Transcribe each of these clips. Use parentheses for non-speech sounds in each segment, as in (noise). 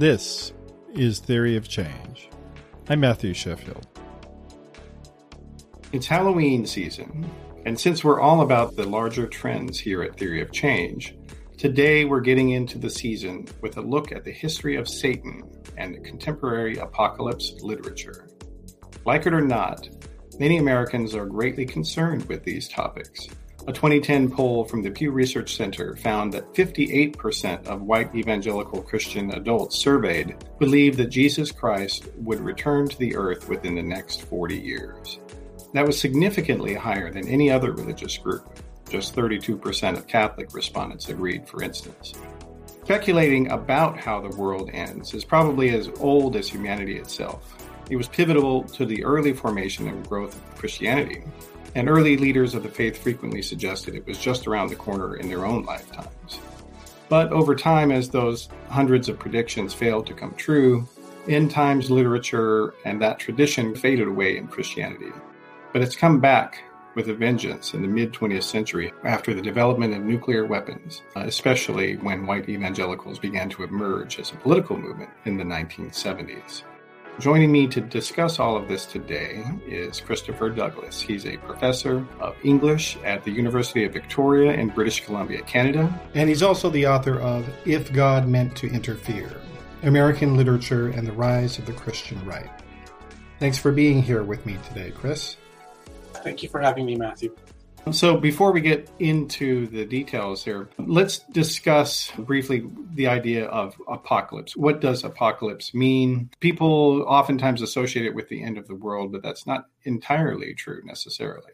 This is Theory of Change. I'm Matthew Sheffield. It's Halloween season, and since we're all about the larger trends here at Theory of Change, today we're getting into the season with a look at the history of Satan and contemporary apocalypse literature. Like it or not, many Americans are greatly concerned with these topics. A 2010 poll from the Pew Research Center found that 58% of white evangelical Christian adults surveyed believed that Jesus Christ would return to the earth within the next 40 years. That was significantly higher than any other religious group. Just 32% of Catholic respondents agreed, for instance. Speculating about how the world ends is probably as old as humanity itself. It was pivotal to the early formation and growth of Christianity, and early leaders of the faith frequently suggested it was just around the corner in their own lifetimes. But over time, as those hundreds of predictions failed to come true, end times literature and that tradition faded away in Christianity. But it's come back with a vengeance in the mid 20th century after the development of nuclear weapons, especially when white evangelicals began to emerge as a political movement in the 1970s. Joining me to discuss all of this today is Christopher Douglas. He's a professor of English at the University of Victoria in British Columbia, Canada. And he's also the author of If God Meant to Interfere American Literature and the Rise of the Christian Right. Thanks for being here with me today, Chris. Thank you for having me, Matthew. So, before we get into the details here, let's discuss briefly the idea of apocalypse. What does apocalypse mean? People oftentimes associate it with the end of the world, but that's not entirely true necessarily.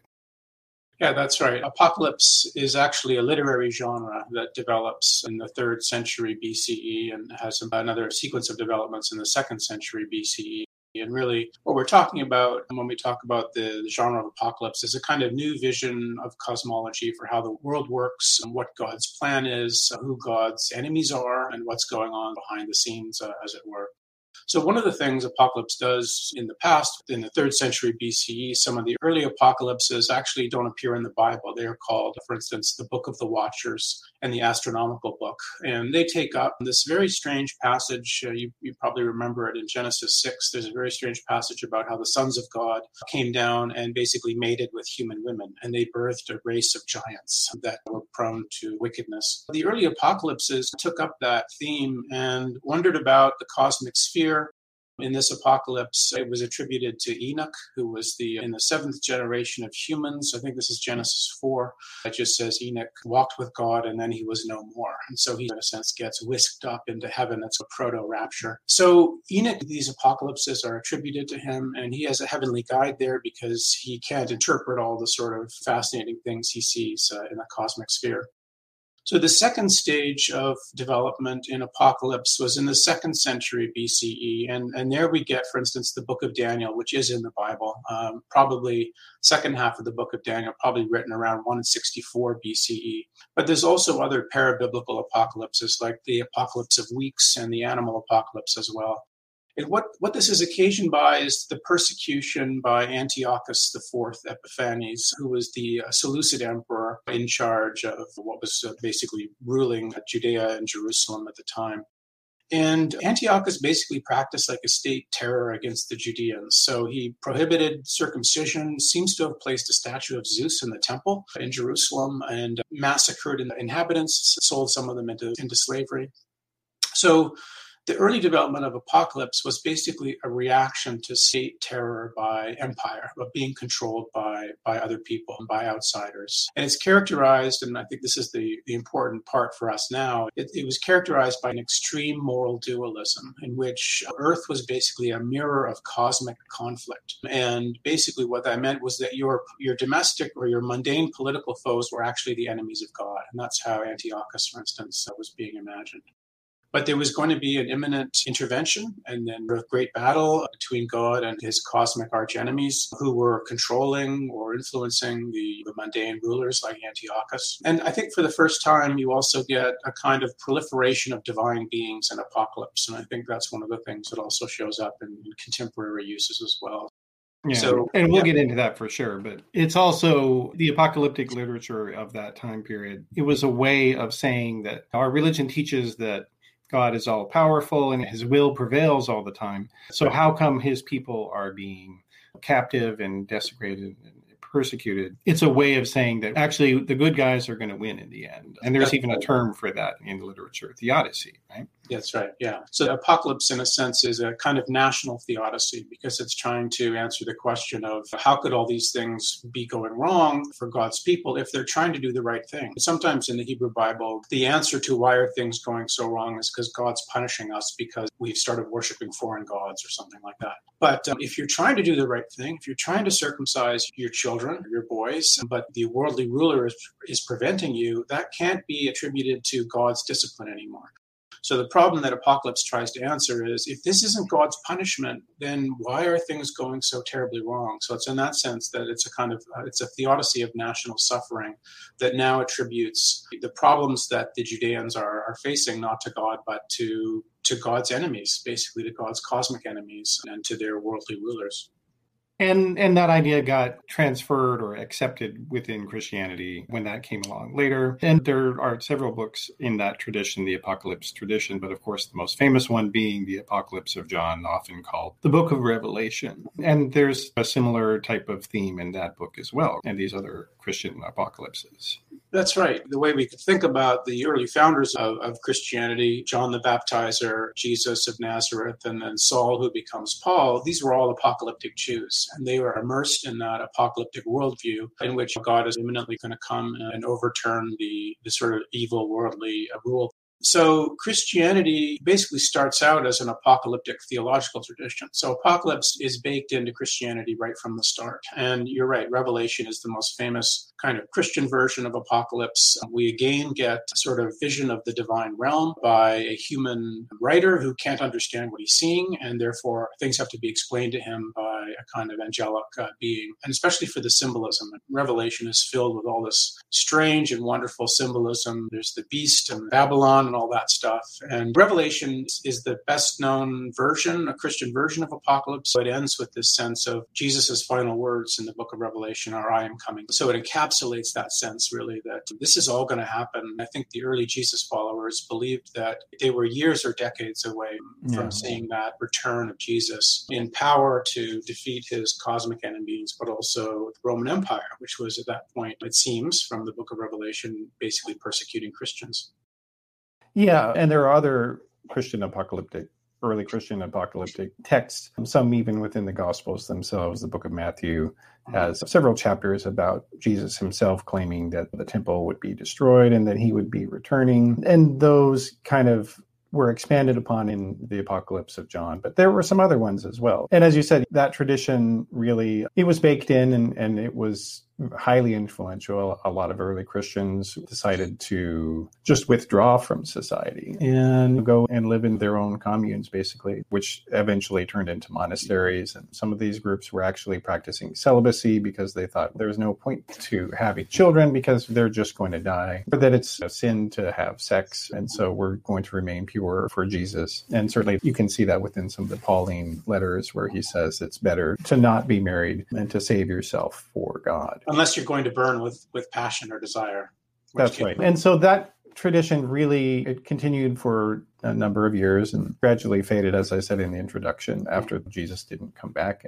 Yeah, that's right. Apocalypse is actually a literary genre that develops in the third century BCE and has another sequence of developments in the second century BCE. And really, what we're talking about when we talk about the genre of apocalypse is a kind of new vision of cosmology for how the world works and what God's plan is, who God's enemies are, and what's going on behind the scenes, uh, as it were. So, one of the things Apocalypse does in the past, in the third century BCE, some of the early apocalypses actually don't appear in the Bible. They are called, for instance, the Book of the Watchers and the Astronomical Book. And they take up this very strange passage. Uh, you, you probably remember it in Genesis 6. There's a very strange passage about how the sons of God came down and basically mated with human women, and they birthed a race of giants that were prone to wickedness. The early apocalypses took up that theme and wondered about the cosmic sphere in this apocalypse, it was attributed to Enoch, who was the in the seventh generation of humans. I think this is Genesis four. It just says Enoch walked with God, and then he was no more, and so he, in a sense, gets whisked up into heaven. That's a proto rapture. So Enoch, these apocalypses are attributed to him, and he has a heavenly guide there because he can't interpret all the sort of fascinating things he sees uh, in the cosmic sphere. So the second stage of development in Apocalypse was in the second century BCE, and and there we get, for instance, the Book of Daniel, which is in the Bible, um, probably second half of the Book of Daniel, probably written around 164 BCE. But there's also other parabiblical apocalypses, like the Apocalypse of Weeks and the Animal Apocalypse as well. And what, what this is occasioned by is the persecution by Antiochus IV Epiphanes, who was the uh, Seleucid emperor in charge of what was uh, basically ruling Judea and Jerusalem at the time. And Antiochus basically practiced like a state terror against the Judeans. So he prohibited circumcision, seems to have placed a statue of Zeus in the temple in Jerusalem, and massacred the inhabitants, sold some of them into, into slavery. So the early development of apocalypse was basically a reaction to state terror by empire, of being controlled by, by other people, and by outsiders. And it's characterized, and I think this is the, the important part for us now, it, it was characterized by an extreme moral dualism in which Earth was basically a mirror of cosmic conflict. And basically what that meant was that your, your domestic or your mundane political foes were actually the enemies of God. And that's how Antiochus, for instance, was being imagined. But there was going to be an imminent intervention and then a great battle between God and his cosmic archenemies who were controlling or influencing the, the mundane rulers like Antiochus. And I think for the first time, you also get a kind of proliferation of divine beings and Apocalypse. And I think that's one of the things that also shows up in, in contemporary uses as well. Yeah. So, and we'll yeah. get into that for sure. But it's also the apocalyptic literature of that time period. It was a way of saying that our religion teaches that God is all powerful and his will prevails all the time. So, how come his people are being captive and desecrated and persecuted? It's a way of saying that actually the good guys are going to win in the end. And there's even a term for that in literature, theodicy, right? That's right. Yeah. So apocalypse, in a sense, is a kind of national theodicy because it's trying to answer the question of how could all these things be going wrong for God's people if they're trying to do the right thing. Sometimes in the Hebrew Bible, the answer to why are things going so wrong is because God's punishing us because we've started worshiping foreign gods or something like that. But um, if you're trying to do the right thing, if you're trying to circumcise your children, your boys, but the worldly ruler is, is preventing you, that can't be attributed to God's discipline anymore. So the problem that Apocalypse tries to answer is if this isn't God's punishment, then why are things going so terribly wrong? So it's in that sense that it's a kind of uh, it's a theodicy of national suffering that now attributes the problems that the Judeans are, are facing not to God but to to God's enemies, basically to God's cosmic enemies and to their worldly rulers and and that idea got transferred or accepted within christianity when that came along later. And there are several books in that tradition the apocalypse tradition but of course the most famous one being the apocalypse of john often called the book of revelation. And there's a similar type of theme in that book as well and these other christian apocalypses that's right. The way we could think about the early founders of, of, Christianity, John the Baptizer, Jesus of Nazareth, and then Saul, who becomes Paul, these were all apocalyptic Jews. And they were immersed in that apocalyptic worldview in which God is imminently going to come and overturn the, the sort of evil worldly rule so Christianity basically starts out as an apocalyptic theological tradition. So apocalypse is baked into Christianity right from the start. And you're right, Revelation is the most famous kind of Christian version of apocalypse. We again get sort of vision of the divine realm by a human writer who can't understand what he's seeing, and therefore things have to be explained to him by a kind of angelic uh, being. And especially for the symbolism, Revelation is filled with all this strange and wonderful symbolism. There's the beast and Babylon and all that stuff. And Revelation is the best known version, a Christian version of Apocalypse. So it ends with this sense of Jesus' final words in the book of Revelation are, I am coming. So it encapsulates that sense, really, that this is all going to happen. I think the early Jesus followers believed that they were years or decades away from yeah. seeing that return of Jesus in power to defeat his cosmic enemies, but also the Roman Empire, which was at that point, it seems, from the book of Revelation, basically persecuting Christians. Yeah, and there are other Christian apocalyptic, early Christian apocalyptic texts, some even within the Gospels themselves. The book of Matthew has several chapters about Jesus himself claiming that the temple would be destroyed and that he would be returning. And those kind of were expanded upon in the apocalypse of john but there were some other ones as well and as you said that tradition really it was baked in and, and it was highly influential. A lot of early Christians decided to just withdraw from society and go and live in their own communes, basically, which eventually turned into monasteries. And some of these groups were actually practicing celibacy because they thought there was no point to having children because they're just going to die, or that it's a sin to have sex. And so we're going to remain pure for Jesus. And certainly you can see that within some of the Pauline letters where he says it's better to not be married and to save yourself for God unless you're going to burn with with passion or desire. That's right. And so that tradition really it continued for a number of years and gradually faded, as I said in the introduction, after Jesus didn't come back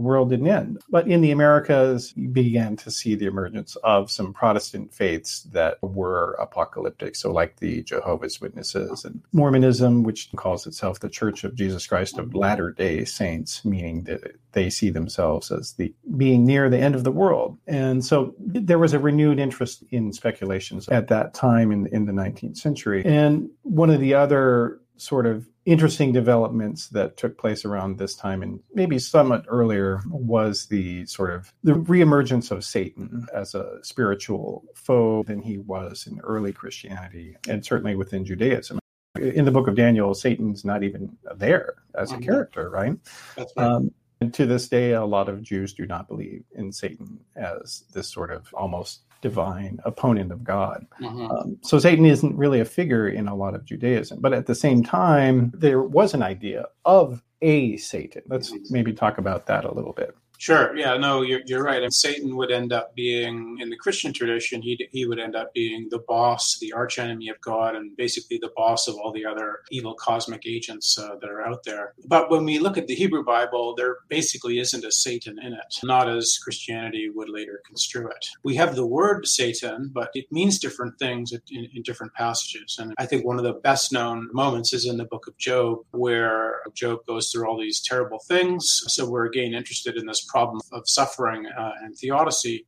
world didn't end. But in the Americas, you began to see the emergence of some Protestant faiths that were apocalyptic. So, like the Jehovah's Witnesses and Mormonism, which calls itself the Church of Jesus Christ of Latter day Saints, meaning that they see themselves as the being near the end of the world. And so there was a renewed interest in speculations at that time in, in the 19th century. And one of the other sort of interesting developments that took place around this time and maybe somewhat earlier was the sort of the reemergence of Satan as a spiritual foe than he was in early Christianity and certainly within Judaism. In the book of Daniel, Satan's not even there as a mm-hmm. character, right? That's right. Um, and to this day, a lot of Jews do not believe in Satan as this sort of almost divine opponent of God. Mm-hmm. Um, so Satan isn't really a figure in a lot of Judaism. But at the same time, there was an idea of a Satan. Let's maybe talk about that a little bit. Sure. Yeah. No, you're, you're right. And Satan would end up being, in the Christian tradition, he, he would end up being the boss, the archenemy of God, and basically the boss of all the other evil cosmic agents uh, that are out there. But when we look at the Hebrew Bible, there basically isn't a Satan in it, not as Christianity would later construe it. We have the word Satan, but it means different things in, in different passages. And I think one of the best known moments is in the book of Job, where Job goes through all these terrible things. So we're again interested in this problem of suffering uh, and theodicy.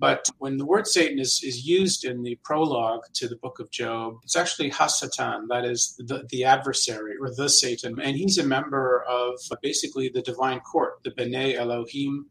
But when the word Satan is, is used in the prologue to the book of Job, it's actually Hasatan, that is the, the adversary or the Satan. And he's a member of basically the divine court, the B'nai Elohim,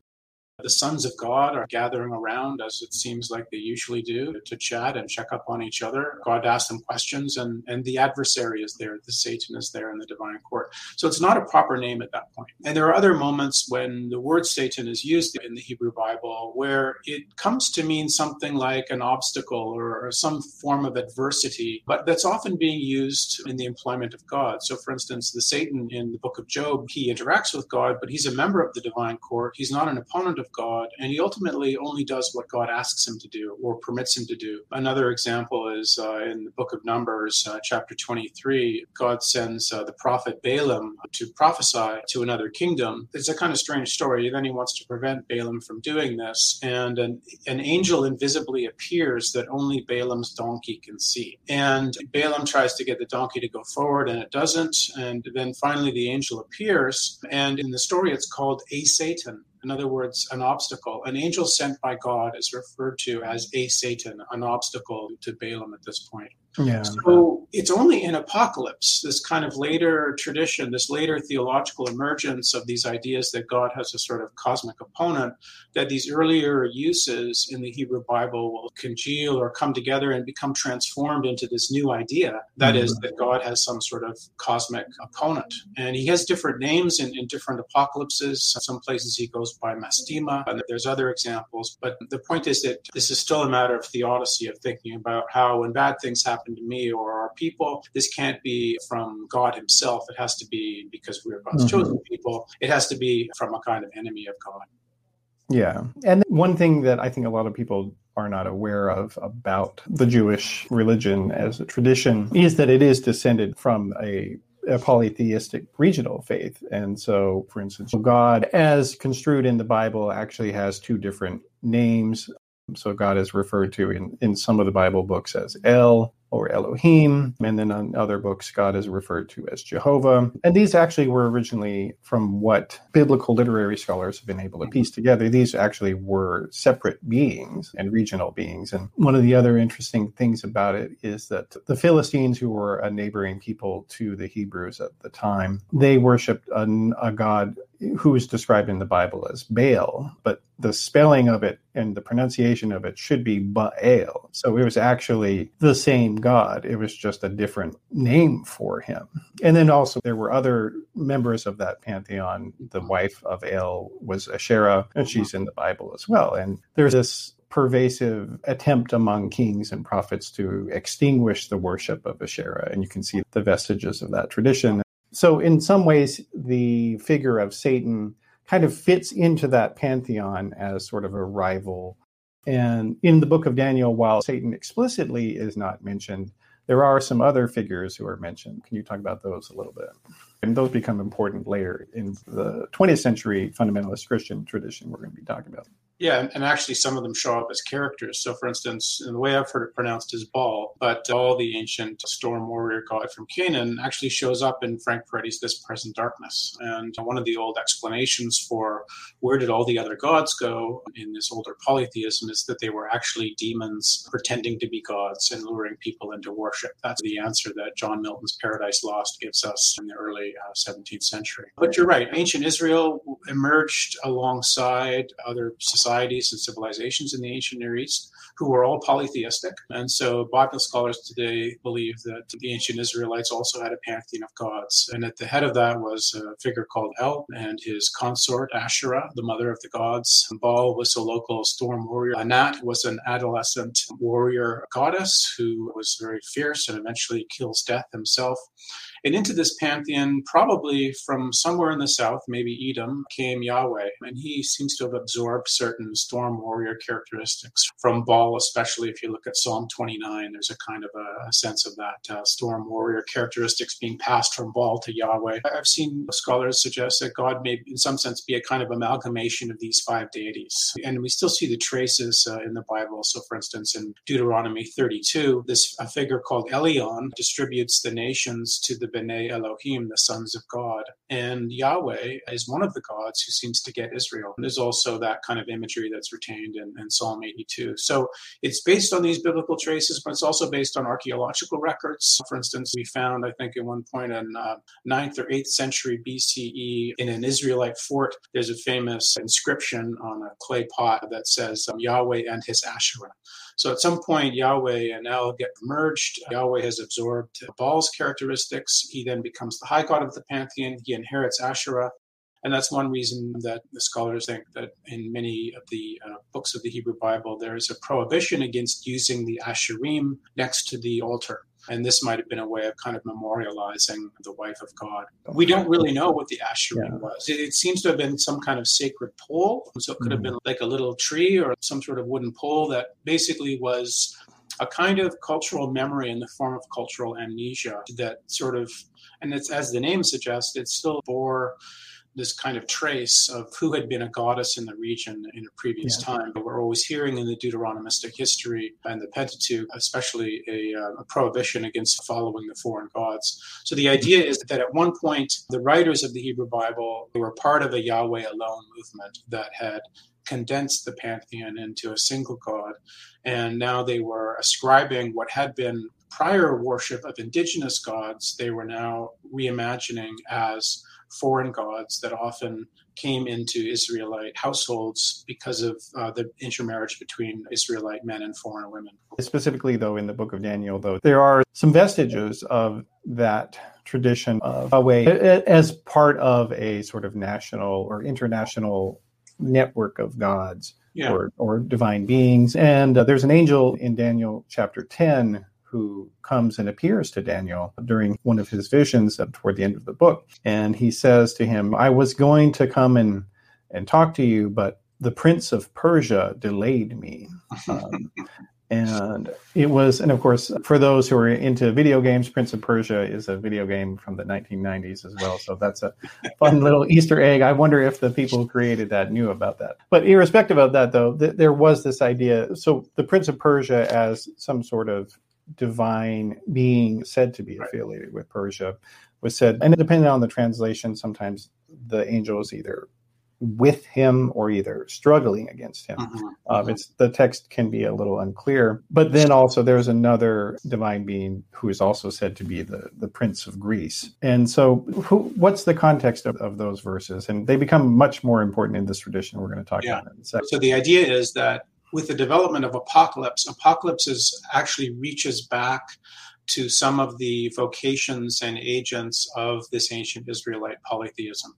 the sons of God are gathering around, as it seems like they usually do, to chat and check up on each other. God asks them questions, and, and the adversary is there, the Satan is there in the divine court. So it's not a proper name at that point. And there are other moments when the word Satan is used in the Hebrew Bible where it comes to mean something like an obstacle or, or some form of adversity, but that's often being used in the employment of God. So, for instance, the Satan in the book of Job, he interacts with God, but he's a member of the divine court. He's not an opponent of God, and he ultimately only does what God asks him to do or permits him to do. Another example is uh, in the book of Numbers, uh, chapter 23. God sends uh, the prophet Balaam to prophesy to another kingdom. It's a kind of strange story. Then he wants to prevent Balaam from doing this, and an, an angel invisibly appears that only Balaam's donkey can see. And Balaam tries to get the donkey to go forward, and it doesn't. And then finally, the angel appears, and in the story, it's called a Satan in other words, an obstacle. An angel sent by God is referred to as a Satan, an obstacle to Balaam at this point. Yeah. So it's only in Apocalypse, this kind of later tradition, this later theological emergence of these ideas that God has a sort of cosmic opponent, that these earlier uses in the Hebrew Bible will congeal or come together and become transformed into this new idea that mm-hmm. is, that God has some sort of cosmic opponent. And he has different names in, in different apocalypses. Some places he goes by Mastema, and there's other examples. But the point is that this is still a matter of theodicy, of thinking about how when bad things happen, to me or our people. This can't be from God Himself. It has to be because we're God's mm-hmm. chosen people. It has to be from a kind of enemy of God. Yeah. And one thing that I think a lot of people are not aware of about the Jewish religion as a tradition is that it is descended from a a polytheistic regional faith. And so, for instance, God, as construed in the Bible, actually has two different names. So, God is referred to in, in some of the Bible books as El, or Elohim. And then on other books, God is referred to as Jehovah. And these actually were originally from what biblical literary scholars have been able to piece together. These actually were separate beings and regional beings. And one of the other interesting things about it is that the Philistines, who were a neighboring people to the Hebrews at the time, they worshiped a, a god who is described in the Bible as Baal, but the spelling of it and the pronunciation of it should be Baal. So it was actually the same God. It was just a different name for him. And then also there were other members of that pantheon. The wife of El was Asherah, and she's in the Bible as well. And there's this pervasive attempt among kings and prophets to extinguish the worship of Asherah. And you can see the vestiges of that tradition so, in some ways, the figure of Satan kind of fits into that pantheon as sort of a rival. And in the book of Daniel, while Satan explicitly is not mentioned, there are some other figures who are mentioned. Can you talk about those a little bit? And those become important later in the 20th century fundamentalist Christian tradition we're going to be talking about. Yeah, and actually some of them show up as characters. So, for instance, in the way I've heard it pronounced is Baal, but all the ancient storm warrior god from Canaan, actually shows up in Frank Peretti's This Present Darkness. And one of the old explanations for where did all the other gods go in this older polytheism is that they were actually demons pretending to be gods and luring people into worship. That's the answer that John Milton's Paradise Lost gives us in the early uh, 17th century. But you're right, ancient Israel emerged alongside other societies societies and civilizations in the ancient Near East who were all polytheistic. And so Bible scholars today believe that the ancient Israelites also had a pantheon of gods. And at the head of that was a figure called El and his consort Asherah, the mother of the gods. Baal was a local storm warrior. Anat was an adolescent warrior goddess who was very fierce and eventually kills death himself. And into this pantheon, probably from somewhere in the south, maybe Edom, came Yahweh. And he seems to have absorbed certain storm warrior characteristics from Baal, especially if you look at Psalm 29. There's a kind of a, sense of that uh, storm warrior characteristics being passed from Baal to Yahweh. I've seen scholars suggest that God may, in some sense, be a kind of amalgamation of these five deities. And we still see the traces uh, in the Bible. So, for instance, in Deuteronomy 32, this a figure called Elyon distributes the nations to the B'nai Elohim, the sons of God. And Yahweh is one of the gods who seems to get Israel. And there's also that kind of imagery that's retained in, in Psalm 82. So it's based on these biblical traces, but it's also based on archaeological records. For instance, we found, I think, at one point in uh, 9th or 8th century BCE in an Israelite fort, there's a famous inscription on a clay pot that says um, Yahweh and his Asherah. So at some point, Yahweh and El get merged. Yahweh has absorbed Baal's characteristics. He then becomes the high god of the pantheon. He inherits Asherah. And that's one reason that the scholars think that in many of the uh, books of the Hebrew Bible, there is a prohibition against using the Asherim next to the altar. And this might have been a way of kind of memorializing the wife of God. We don't really know what the Asherim yeah. was. It, it, seems to have been some kind of sacred pole. So it could have mm-hmm. been like a little tree or some sort of wooden pole that basically was a kind of cultural memory in the form of cultural amnesia that sort of, and it's as the name suggests, it still bore this kind of trace of who had been a goddess in the region in a previous yeah. time. But we're always hearing in the Deuteronomistic history and the Pentateuch, especially a, uh, a, prohibition against following the foreign gods. So the idea is that at one point, the writers of the Hebrew Bible were part of a Yahweh alone movement that had condensed the pantheon into a single god. And now they were ascribing what had been prior worship of indigenous gods, they were now reimagining as foreign gods that often came into Israelite households because of uh, the intermarriage between Israelite men and foreign women. Specifically, though, in the book of Daniel, though, there are some vestiges of that tradition of Yahweh as part of a sort of national or international network of gods. Yeah. Or, or divine beings. And uh, there's an angel in Daniel chapter 10 who comes and appears to Daniel during one of his visions toward the end of the book. And he says to him, I was going to come and, and talk to you, but the prince of Persia delayed me. (laughs) Um, and it was, and of course, for those who are into video games, Prince of Persia is a video game from the 1990s as well. So that's a fun (laughs) little Easter egg. I wonder if the people who created that knew about that. But irrespective of that, though, th- there was this idea. So the Prince of Persia as some sort of divine being said to be affiliated with Persia was said, and depending on the translation, sometimes the angel is either with him or either struggling against him. Mm-hmm. Um, it's the text can be a little unclear, but then also there's another divine being who is also said to be the the prince of Greece. And so, who, what's the context of, of those verses? And they become much more important in this tradition. We're going to talk yeah. about it. So the idea is that with the development of apocalypse, apocalypse is actually reaches back to some of the vocations and agents of this ancient Israelite polytheism.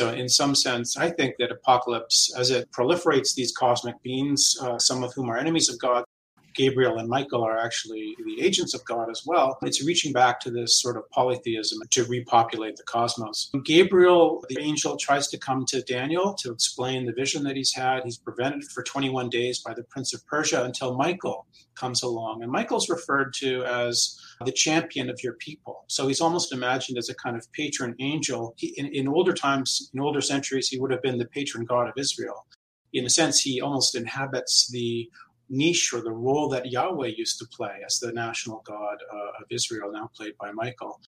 So, in some sense, I think that apocalypse, as it proliferates these cosmic beings, uh, some of whom are enemies of God, Gabriel and Michael are actually the agents of God as well. It's reaching back to this sort of polytheism to repopulate the cosmos. Gabriel, the angel, tries to come to Daniel to explain the vision that he's had. He's prevented for 21 days by the prince of Persia until Michael comes along. And Michael's referred to as the champion of your people. So he's almost imagined as a kind of patron angel. He, in, in older times, in older centuries, he would have been the patron god of Israel in a sense, he almost inhabits the niche or the role that Yahweh used to play as the national God uh, of Israel, now played by Michael.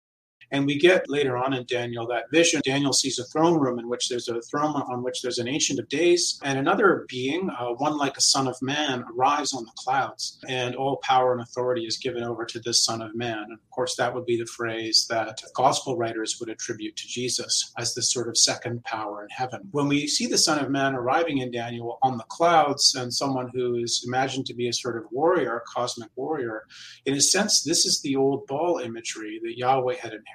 And we get later on in Daniel that vision. Daniel sees a throne room in which there's a throne on which there's an ancient of days, and another being, uh, one like a son of man, arrives on the clouds, and all power and authority is given over to this son of man. And of course, that would be the phrase that gospel writers would attribute to Jesus as this sort of second power in heaven. When we see the son of man arriving in Daniel on the clouds, and someone who is imagined to be a sort of warrior, a cosmic warrior, in a sense, this is the old Baal imagery that Yahweh had inherited.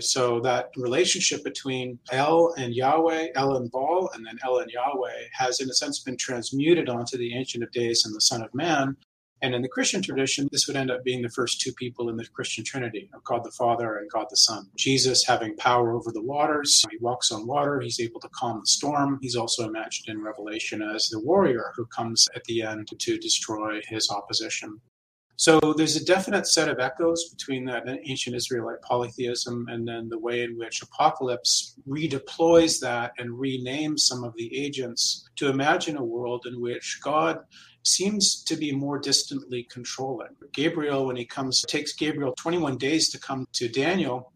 So that relationship between El and Yahweh, El and Baal, and then El and Yahweh has, in a sense, been transmuted onto the Ancient of Days and the Son of Man. And in the Christian tradition, this would end up being the first two people in the Christian Trinity God the Father and God the Son. Jesus having power over the waters. He walks on water. He's able to calm the storm. He's also imagined in Revelation as the warrior who comes at the end to destroy his opposition. So there's a definite set of echoes between that ancient Israelite polytheism and then the way in which Apocalypse redeploys that and renames some of the agents to imagine a world in which God seems to be more distantly controlling. Gabriel, when he comes, takes Gabriel 21 days to come to Daniel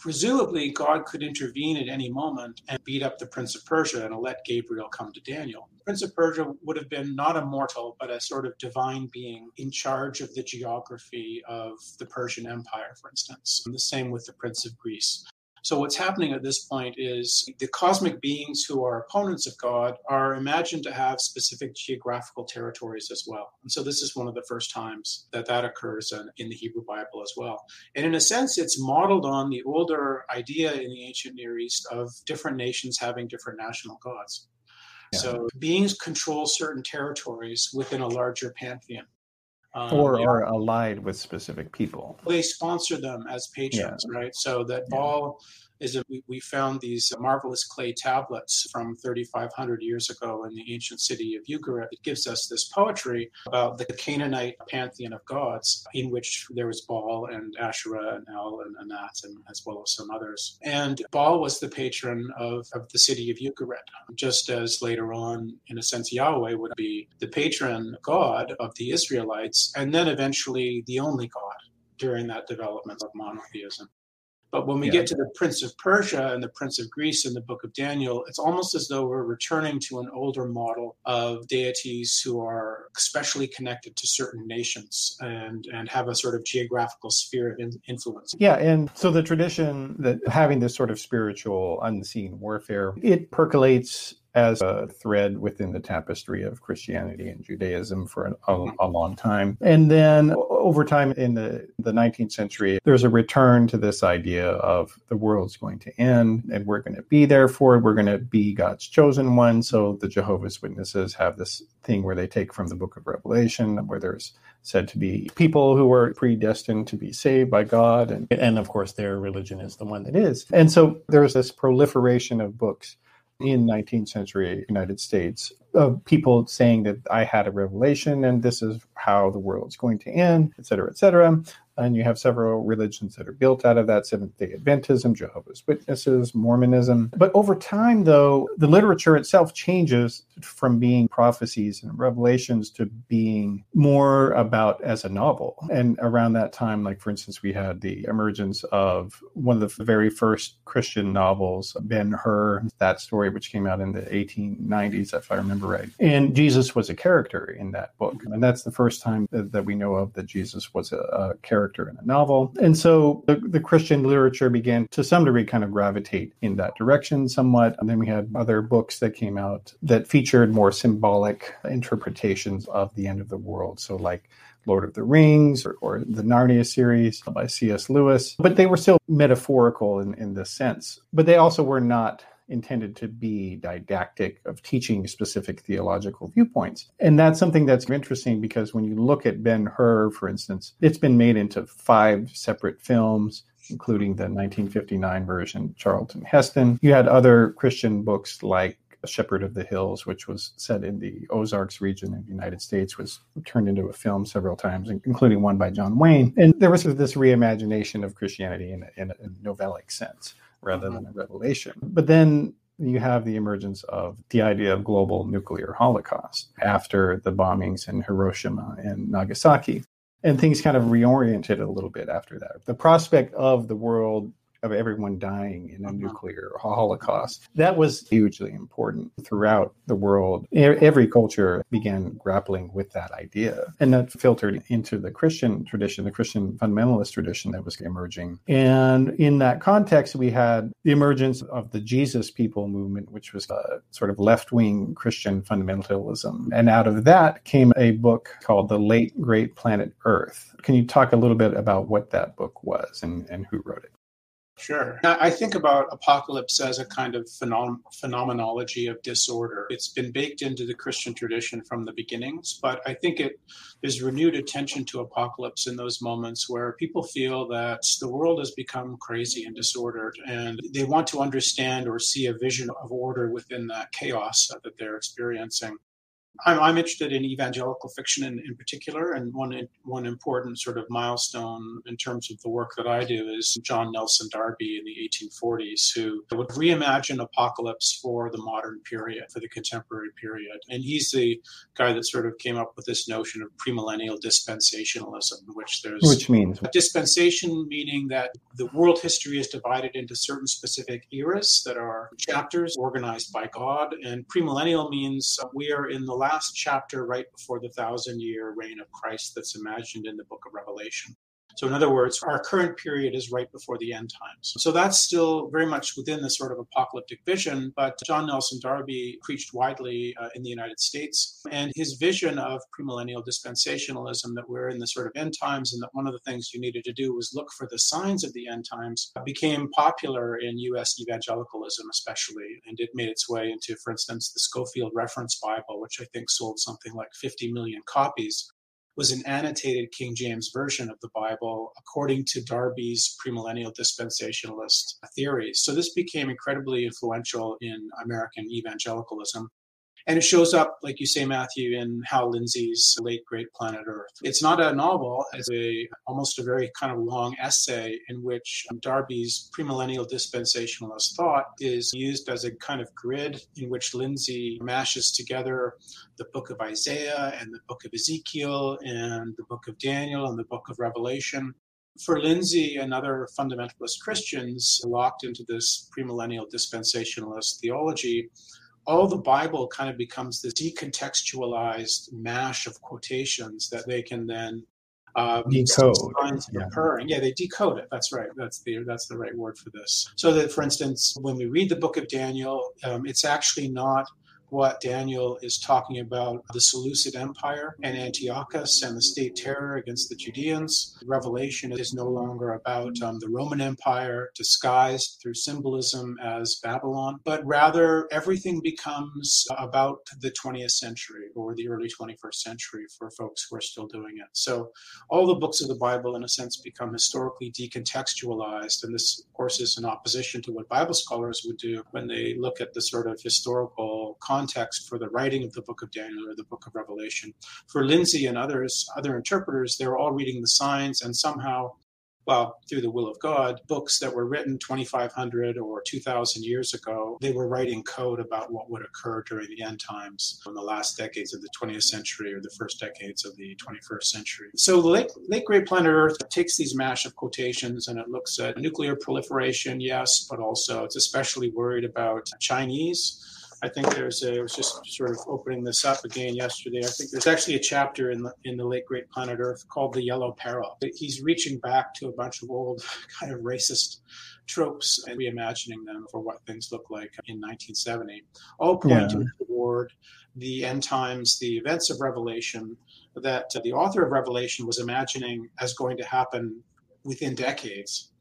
presumably God could intervene at any moment and beat up the Prince of Persia and let Gabriel come to Daniel. The Prince of Persia would have been not a mortal, but a sort of divine being in charge of the geography of the Persian Empire, for instance. And the same with the Prince of Greece. So, what's happening at this point is the cosmic beings who are opponents of God are imagined to have specific geographical territories as well. And so, this is one of the first times that that occurs in, the Hebrew Bible as well. And in a sense, it's modeled on the older idea in the ancient Near East of different nations having different national gods. Yeah. So, beings control certain territories within a larger pantheon. Um, or are allied with specific people. They sponsor them as patrons, yeah. right? So that yeah. Baal is that we, we found these marvelous clay tablets from 3,500 years ago in the ancient city of Ugarit. It gives us this poetry about the Canaanite pantheon of gods, in which there was Baal and Asherah and El and Anat, and as well as some others. And Baal was the patron of, of the city of Ugarit, just as later on, in a sense, Yahweh would be the patron god of the Israelites, and then eventually the only god during that development of monotheism. But when we yeah. get to the Prince of Persia and the Prince of Greece in the book of Daniel, it's almost as though we're returning to an older model of deities who are especially connected to certain nations and, and have a sort of geographical sphere of in, influence. Yeah. And so the tradition that having this sort of spiritual unseen warfare, it percolates as a thread within the tapestry of Christianity and Judaism for a, a, long time. And then over time in the, the 19th century, there's a return to this idea of the world's going to end and we're going to be there for it. We're going to be God's chosen one. So the Jehovah's Witnesses have this thing where they take from the book of Revelation, where there's said to be people who are predestined to be saved by God. And, and of course, their religion is the one that is. And so there's this proliferation of books in 19th century United States of people saying that I had a revelation and this is how the world's going to end, et cetera, et cetera. And you have several religions that are built out of that Seventh day Adventism, Jehovah's Witnesses, Mormonism. But over time, though, the literature itself changes from being prophecies and revelations to being more about as a novel. And around that time, like for instance, we had the emergence of one of the very first Christian novels, Ben Hur, that story, which came out in the 1890s, if I remember right. And Jesus was a character in that book. And that's the first time that, we know of that Jesus was a, a character in a novel. And so the, the, Christian literature began to some degree kind of gravitate in that direction somewhat. And then we had other books that came out that featured more symbolic interpretations of the end of the world. So, like Lord of the Rings or, or, the Narnia series by C.S. Lewis, but they were still metaphorical in, in this sense. But they also were not intended to be didactic of teaching specific theological viewpoints. And that's something that's interesting because when you look at Ben Hur, for instance, it's been made into five separate films including the 1959 version, Charlton Heston. You had other Christian books like Shepherd of the Hills, which was set in the Ozarks region of the United States, was turned into a film several times, including one by John Wayne. And there was this reimagination of Christianity in a, in a novellic sense rather mm-hmm. than a revelation. But then you have the emergence of the idea of global nuclear holocaust after the bombings in Hiroshima and Nagasaki. And things kind of reoriented a little bit after that. The prospect of the world of everyone dying in a mm-hmm. nuclear holocaust. That was hugely important throughout the world. Every culture began grappling with that idea, and that filtered into the Christian tradition, the Christian fundamentalist tradition that was emerging. And in that context, we had the emergence of the Jesus People movement, which was a sort of left wing Christian fundamentalism. And out of that came a book called The Late Great Planet Earth. Can you talk a little bit about what that book was and, and who wrote it? Sure. I think about apocalypse as a kind of phenom- phenomenology of disorder. It's been baked into the Christian tradition from the beginnings, but I think it is renewed attention to apocalypse in those moments where people feel that the world has become crazy and disordered, and they want to understand or see a vision of order within that chaos that they're experiencing. I'm, I'm interested in evangelical fiction in, in particular, and one one important sort of milestone in terms of the work that I do is John Nelson Darby in the 1840s, who would reimagine apocalypse for the modern period, for the contemporary period, and he's the guy that sort of came up with this notion of premillennial dispensationalism, which there's which means dispensation meaning that the world history is divided into certain specific eras that are chapters organized by God, and premillennial means we are in the last chapter right before the thousand year reign of Christ that's imagined in the book of Revelation. So, in other words, our current period is right before the end times. So, that's still very much within the sort of apocalyptic vision. But John Nelson Darby preached widely uh, in the United States. And his vision of premillennial dispensationalism that we're in the sort of end times and that one of the things you needed to do was look for the signs of the end times became popular in US evangelicalism, especially. And it made its way into, for instance, the Scofield Reference Bible, which I think sold something like 50 million copies was an annotated King James version of the Bible according to Darby's premillennial dispensationalist theories. So this became incredibly influential in American evangelicalism. And it shows up, like you say, Matthew, in Hal Lindsey's late great Planet Earth. It's not a novel; it's a almost a very kind of long essay in which Darby's premillennial dispensationalist thought is used as a kind of grid in which Lindsey mashes together the book of Isaiah and the book of Ezekiel and the book of Daniel and the book of Revelation for Lindsey and other fundamentalist Christians locked into this premillennial dispensationalist theology, all the Bible kind of becomes this decontextualized mash of quotations that they can then uh, decode. Yeah. Occurring. yeah, they decode it. That's right. That's the that's the right word for this. So that, for instance, when we read the book of Daniel, um, it's actually not what Daniel is talking about the Seleucid Empire and Antiochus and the state terror against the Judeans. Revelation is no longer about um, the Roman Empire disguised through symbolism as Babylon, but rather everything becomes about the 20th century or the early 21st century for folks who are still doing it. So all the books of the Bible, in a sense, become historically decontextualized. And this, of course, is in opposition to what Bible scholars would do when they look at the sort of historical context context for the writing of the book of Daniel or the book of Revelation. For Lindsey and others, other interpreters, they were all reading the signs and somehow well, through the will of God, books that were written 2,500 or 2,000 years ago, they were writing code about what would occur during the end times in the last decades of the 20th century or the first decades of the 21st century. So the late, late Great Planet Earth takes these mash of quotations and it looks at nuclear proliferation, yes, but also it's especially worried about Chinese I think there's a, I was just sort of opening this up again yesterday. I think there's actually a chapter in the, in the late great planet Earth called the Yellow Peril. He's reaching back to a bunch of old (laughs) kind of racist tropes and reimagining them for what things look like in 1970, all pointing yeah. toward the end times, the events of Revelation that the author of Revelation was imagining as going to happen within decades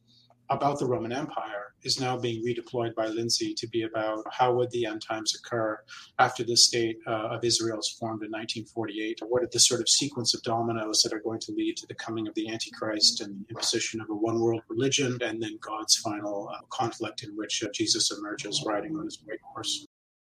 about the Roman Empire is now being redeployed by Lindsey to be about how would the end times occur after the state uh, of Israel is formed in 1948? What are the sort of sequence of dominoes that are going to lead to the coming of the Antichrist and the imposition of a one world religion, and then God's final uh, conflict in which uh, Jesus emerges riding on his white horse?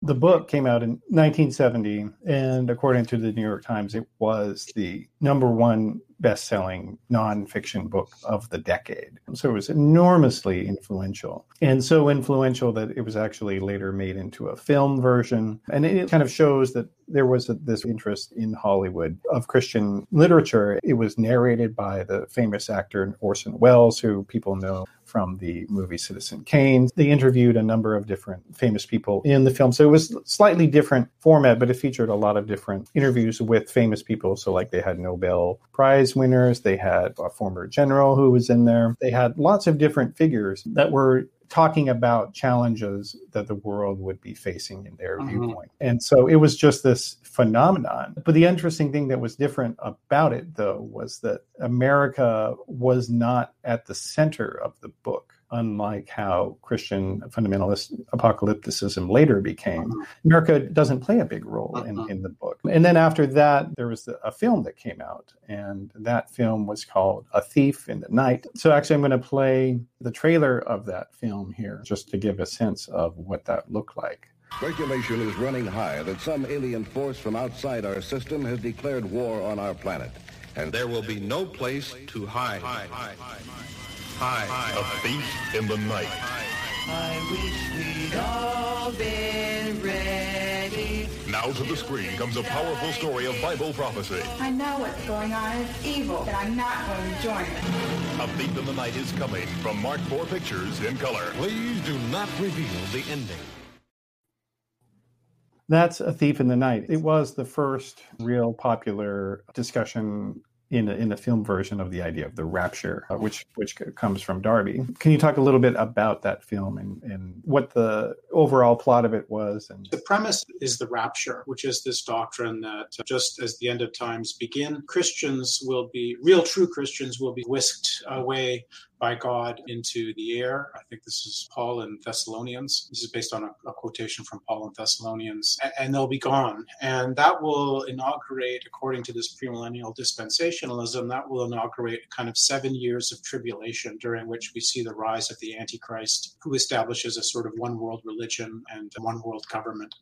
The book came out in 1970, and according to the New York Times, it was the number one best selling nonfiction book of the decade. So it was enormously influential. And so influential that it was actually later made into a film version. And it kind of shows that there was a, this interest in Hollywood of Christian literature. It was narrated by the famous actor Orson Welles, who people know from the movie Citizen Kane. They interviewed a number of different famous people in the film. So it was slightly different format, but it featured a lot of different interviews with famous people. So like they had Nobel Prize winners, they had a former general who was in there. They had lots of different figures that were talking about challenges that the world would be facing in their mm-hmm. viewpoint. And so it was just this phenomenon. But the interesting thing that was different about it, though, was that America was not at the center of the book unlike how Christian fundamentalist apocalypticism later became. Uh-huh. America doesn't play a big role in, uh-huh. in the book. And then after that, there was a film that came out, and that film was called A Thief in the Night. So actually, I'm going to play the trailer of that film here just to give a sense of what that looked like. Speculation is running high that some alien force from outside our system has declared war on our planet. And there will be no place to hide. hide, hide, hide high. A thief in the night. I wish we'd all been ready. Now to the screen comes a powerful story of Bible prophecy. I know what's going on is evil, but I'm not going to join it. A Thief in the Night is coming from Mark IV Pictures in color. Please do not reveal the ending. That's A Thief in the Night. It was the first real popular discussion in a, in a film version of the idea of the rapture, uh, which which comes from Darby. Can you talk a little bit about that film and, and what the overall plot of it was? And the premise is the rapture, which is this doctrine that just as the end of times begin, Christians will be real, true Christians will be whisked away by God into the air. I think this is Paul in Thessalonians. This is based on a, a quotation from Paul in Thessalonians, and, and they'll be gone. And that will inaugurate, according to this premillennial dispensationalism, that will inaugurate kind of seven years of tribulation during which we see the rise of the Antichrist, who establishes a sort of one world religion and one world government.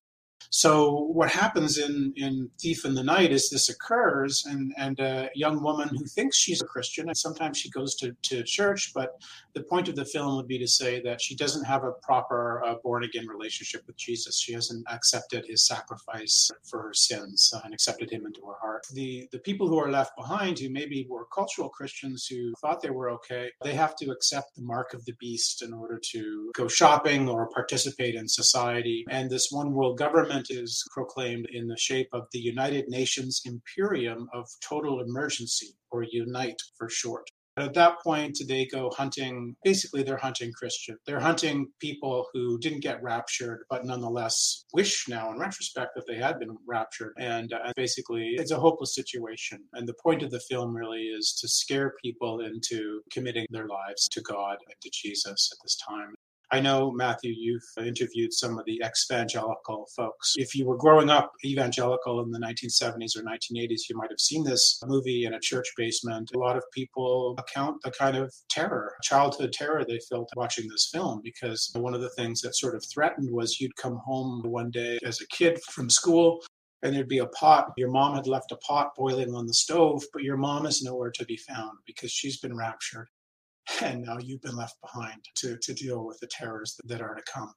So what happens in in Thief in the Night is this occurs, and and a young woman who thinks she's a Christian, and sometimes she goes to to church, but the point of the film would be to say that she doesn't have a proper uh, born again relationship with Jesus. She hasn't accepted his sacrifice for her sins uh, and accepted him into her heart. The the people who are left behind, who maybe were cultural Christians who thought they were okay, they have to accept the mark of the beast in order to go shopping or participate in society. And this one world government is proclaimed in the shape of the United Nations Imperium of Total Emergency, or UNITE for short. At that point, they go hunting. Basically, they're hunting Christian. They're hunting people who didn't get raptured, but nonetheless wish now, in retrospect, that they had been raptured. And uh, basically, it's a hopeless situation. And the point of the film really is to scare people into committing their lives to God and to Jesus at this time. I know, Matthew, you've interviewed some of the evangelical folks. If you were growing up evangelical in the 1970s or 1980s, you might have seen this movie in a church basement. A lot of people account the kind of terror, childhood terror they felt watching this film because one of the things that sort of threatened was you'd come home one day as a kid from school and there'd be a pot. Your mom had left a pot boiling on the stove, but your mom is nowhere to be found because she's been raptured and now you've been left behind to, to deal with the terrors that, that are to come.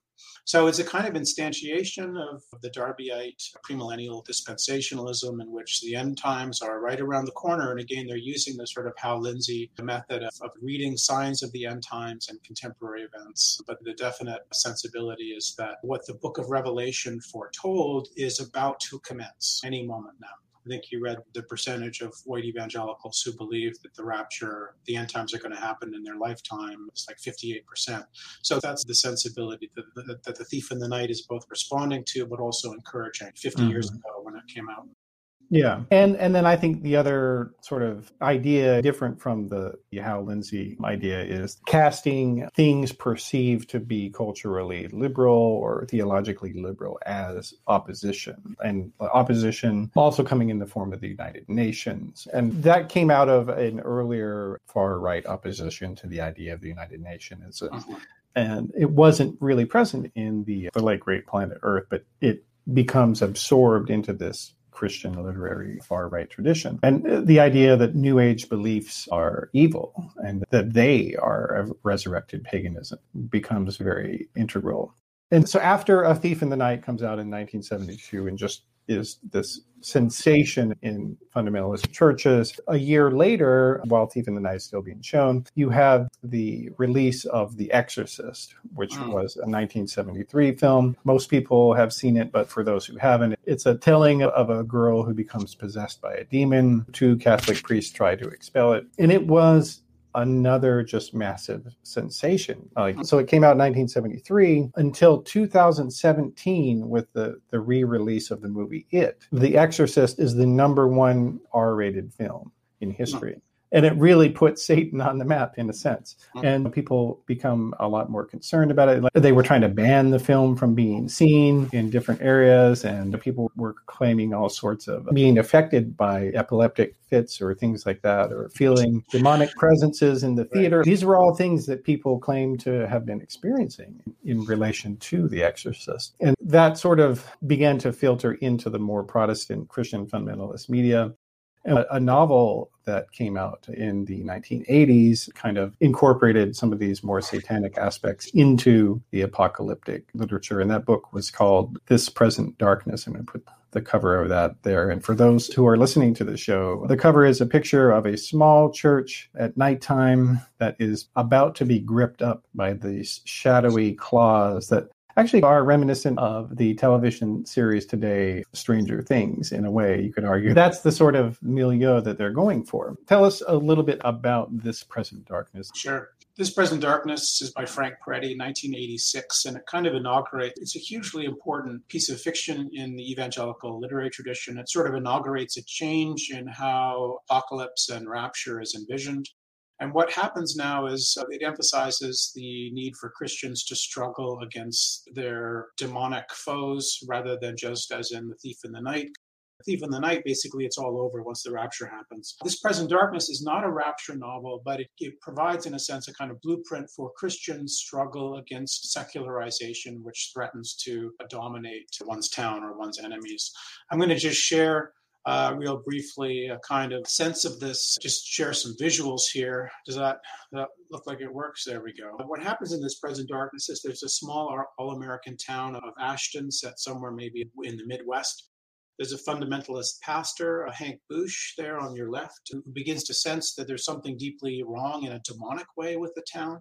So it's a kind of instantiation of the Darbyite premillennial dispensationalism in which the end times are right around the corner. And again, they're using the sort of Hal Lindsey method of, of reading signs of the end times and contemporary events. But the definite sensibility is that what the book of Revelation foretold is about to commence any moment now. I think you read the percentage of white evangelicals who believe that the rapture, the end times are going to happen in their lifetime. It's like 58%. So that's the sensibility that, that, that the thief in the night is both responding to, but also encouraging 50 mm-hmm. years ago when it came out. Yeah. And and then I think the other sort of idea different from the Hal Lindsey idea is casting things perceived to be culturally liberal or theologically liberal as opposition. And opposition also coming in the form of the United Nations. And that came out of an earlier far right opposition to the idea of the United Nations. Uh-huh. And it wasn't really present in the, the late great planet Earth, but it becomes absorbed into this Christian literary far right tradition. And the idea that New Age beliefs are evil and that they are a resurrected paganism becomes very integral. And so after A Thief in the Night comes out in 1972 and just is this sensation in fundamentalist churches. A year later, while Thief in the Night is still being shown, you have the release of The Exorcist, which mm. was a 1973 film. Most people have seen it, but for those who haven't, it's a telling of a girl who becomes possessed by a demon. Two Catholic priests try to expel it. And it was another just massive sensation. Uh, so it came out in 1973 until 2017 with the, the re-release of the movie It. The Exorcist is the number one R-rated film in history and it really put Satan on the map in a sense. Mm-hmm. And people become a lot more concerned about it. They were trying to ban the film from being seen in different areas, and people were claiming all sorts of being affected by epileptic fits or things like that, or feeling demonic presences in the theater. Right. These were all things that people claim to have been experiencing in relation to The Exorcist. And that sort of began to filter into the more Protestant Christian fundamentalist media. A, novel that came out in the 1980s kind of incorporated some of these more satanic aspects into the apocalyptic literature. And that book was called This Present Darkness. I'm going to put the cover of that there. And for those who are listening to the show, the cover is a picture of a small church at nighttime that is about to be gripped up by these shadowy claws that actually are reminiscent of the television series today, Stranger Things, in a way, you could argue. That's the sort of milieu that they're going for. Tell us a little bit about this present darkness. Sure. This Present Darkness is by Frank Peretti, 1986, and it kind of inaugurates, it's a hugely important piece of fiction in the evangelical literary tradition. It sort of inaugurates a change in how apocalypse and rapture is envisioned. And what happens now is uh, it emphasizes the need for Christians to struggle against their demonic foes rather than just as in The Thief in the Night. Thief in the Night, basically, it's all over once the rapture happens. This Present Darkness is not a rapture novel, but it, it provides, in a sense, a kind of blueprint for Christians' struggle against secularization, which threatens to dominate one's town or one's enemies. I'm going to just share uh, real briefly a kind of sense of this, just share some visuals here. Does that, that look like it works? There we go. What happens in this present darkness is there's a small all American town of Ashton set somewhere maybe in the Midwest. There's a fundamentalist pastor, a Hank Bush, there on your left, who begins to sense that there's something deeply wrong in a demonic way with the town.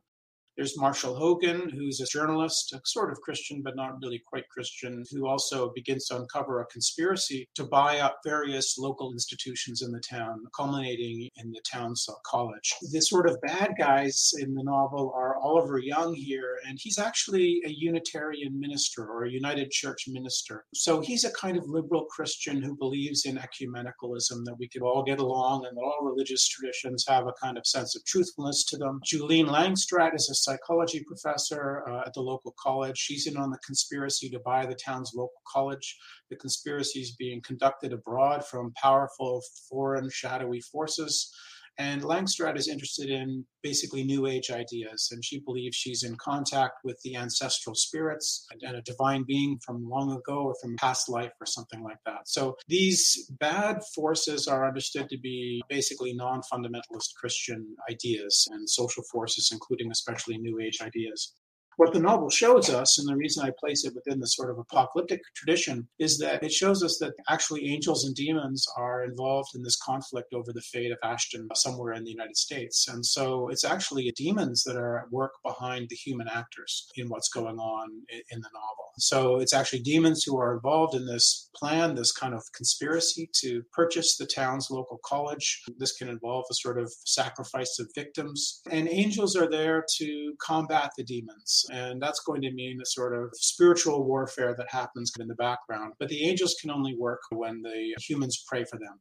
There's Marshall Hogan, who's a journalist, a sort of Christian, but not really quite Christian, who also begins to uncover a conspiracy to buy up various local institutions in the town, culminating in the town's college. The sort of bad guys in the novel are Oliver Young here, and he's actually a Unitarian minister or a United Church minister. So he's a kind of liberal Christian who believes in ecumenicalism, that we can all get along and that all religious traditions have a kind of sense of truthfulness to them. Julian Langstrat is a psychology professor uh, at the local college. She's in on the conspiracy to buy the town's local college. The conspiracy is being conducted abroad from powerful foreign shadowy forces. And Langstrat is interested in basically New Age ideas, and she believes she's in contact with the ancestral spirits and a divine being from long ago or from past life or something like that. So these bad forces are understood to be basically non fundamentalist Christian ideas and social forces, including especially New Age ideas. What the novel shows us, and the reason I place it within the sort of apocalyptic tradition, is that it shows us that actually angels and demons are involved in this conflict over the fate of Ashton somewhere in the United States. And so it's actually demons that are at work behind the human actors in what's going on in the novel. So it's actually demons who are involved in this plan, this kind of conspiracy to purchase the town's local college. This can involve a sort of sacrifice of victims. And angels are there to combat the demons and that's going to mean a sort of spiritual warfare that happens in the background. But the angels can only work when the humans pray for them.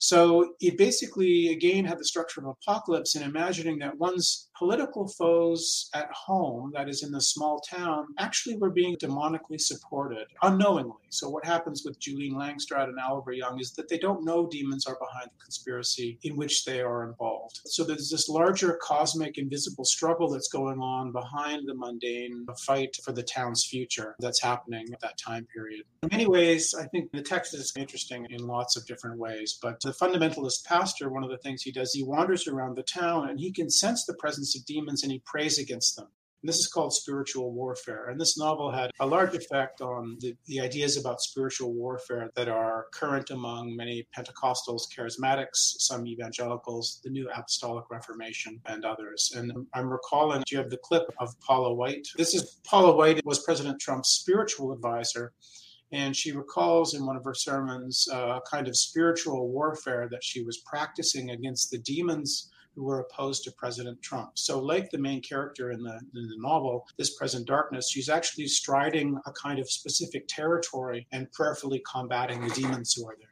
So it basically, again, had the structure of apocalypse in imagining that one's political foes at home, that is in the small town, actually were being demonically supported unknowingly. So what happens with Julian Langstrat and Oliver Young is that they don't know demons are behind the conspiracy in which they are involved. So there's this larger cosmic invisible struggle that's going on behind the mundane mundane a fight for the town's future that's happening at that time period. In many ways, I think the text is interesting in lots of different ways, but the fundamentalist pastor, one of the things he does, he wanders around the town and he can sense the presence of demons and he prays against them. This is called spiritual warfare. And this novel had a large effect on the, the ideas about spiritual warfare that are current among many Pentecostals, charismatics, some evangelicals, the New Apostolic Reformation, and others. And I'm recalling, you have the clip of Paula White. This is Paula White was President Trump's spiritual advisor. And she recalls in one of her sermons uh, a kind of spiritual warfare that she was practicing against the demons who were opposed to President Trump. So, like the main character in the, in the novel, this present darkness, she's actually striding a kind of specific territory and prayerfully combating the demons who are there.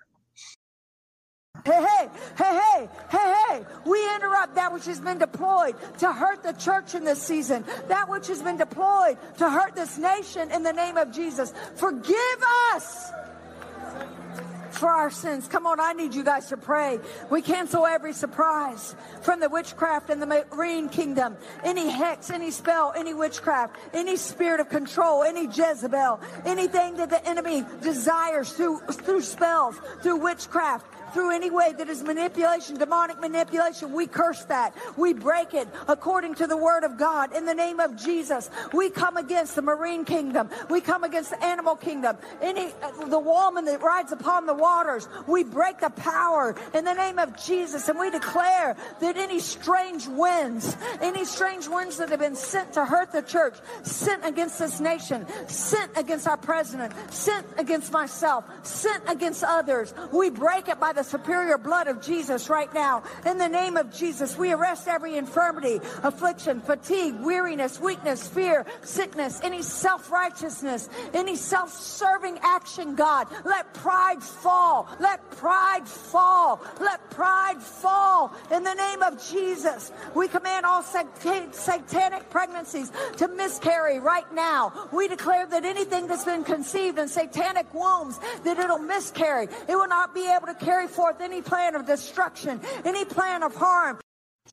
Hey, hey, hey, hey, hey, hey. We interrupt that which has been deployed to hurt the church in this season, that which has been deployed to hurt this nation in the name of Jesus. Forgive us for our sins. Come on, I need you guys to pray. We cancel every surprise from the witchcraft and the marine kingdom. Any hex, any spell, any witchcraft, any spirit of control, any Jezebel, anything that the enemy desires through, through spells, through witchcraft, through any way that is manipulation, demonic manipulation, we curse that. We break it according to the word of God. In the name of Jesus, we come against the marine kingdom. We come against the animal kingdom. Any, uh, the woman that rides upon the waters, we break the power in the name of Jesus. And we declare that any strange winds, any strange winds that have been sent to hurt the church, sent against this nation, sent against our president, sent against myself, sent against others, we break it by the superior blood of Jesus right now. In the name of Jesus, we arrest every infirmity, affliction, fatigue, weariness, weakness, fear, sickness, any self righteousness, any self serving action, God. Let pride fall. Let pride fall. Let pride fall. In the name of Jesus, we command all satanic pregnancies to miscarry right now. We declare that anything that's been conceived in satanic wombs, that it'll miscarry. It will not be able to carry forth any plan of destruction, any plan of harm.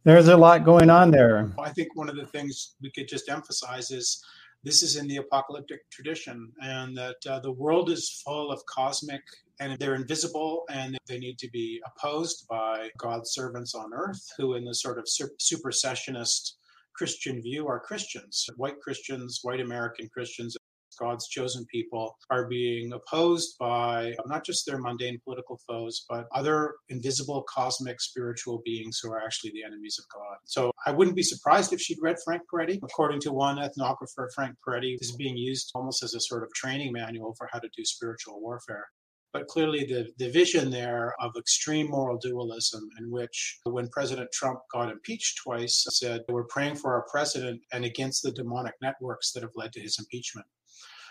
There's a lot going on there. I think one of the things we could just emphasize is this is in the apocalyptic tradition, and that uh, the world is full of cosmic and they're invisible and they need to be opposed by God's servants on earth, who, in the sort of supersessionist Christian view, are Christians, white Christians, white American Christians, God's chosen people are being opposed by not just their mundane political foes, but other invisible cosmic spiritual beings who are actually the enemies of God. So I wouldn't be surprised if she'd read Frank Peretti. According to one ethnographer, Frank Peretti is being used almost as a sort of training manual for how to do spiritual warfare. But clearly, the, the vision there of extreme moral dualism, in which when President Trump got impeached twice, said, We're praying for our president and against the demonic networks that have led to his impeachment.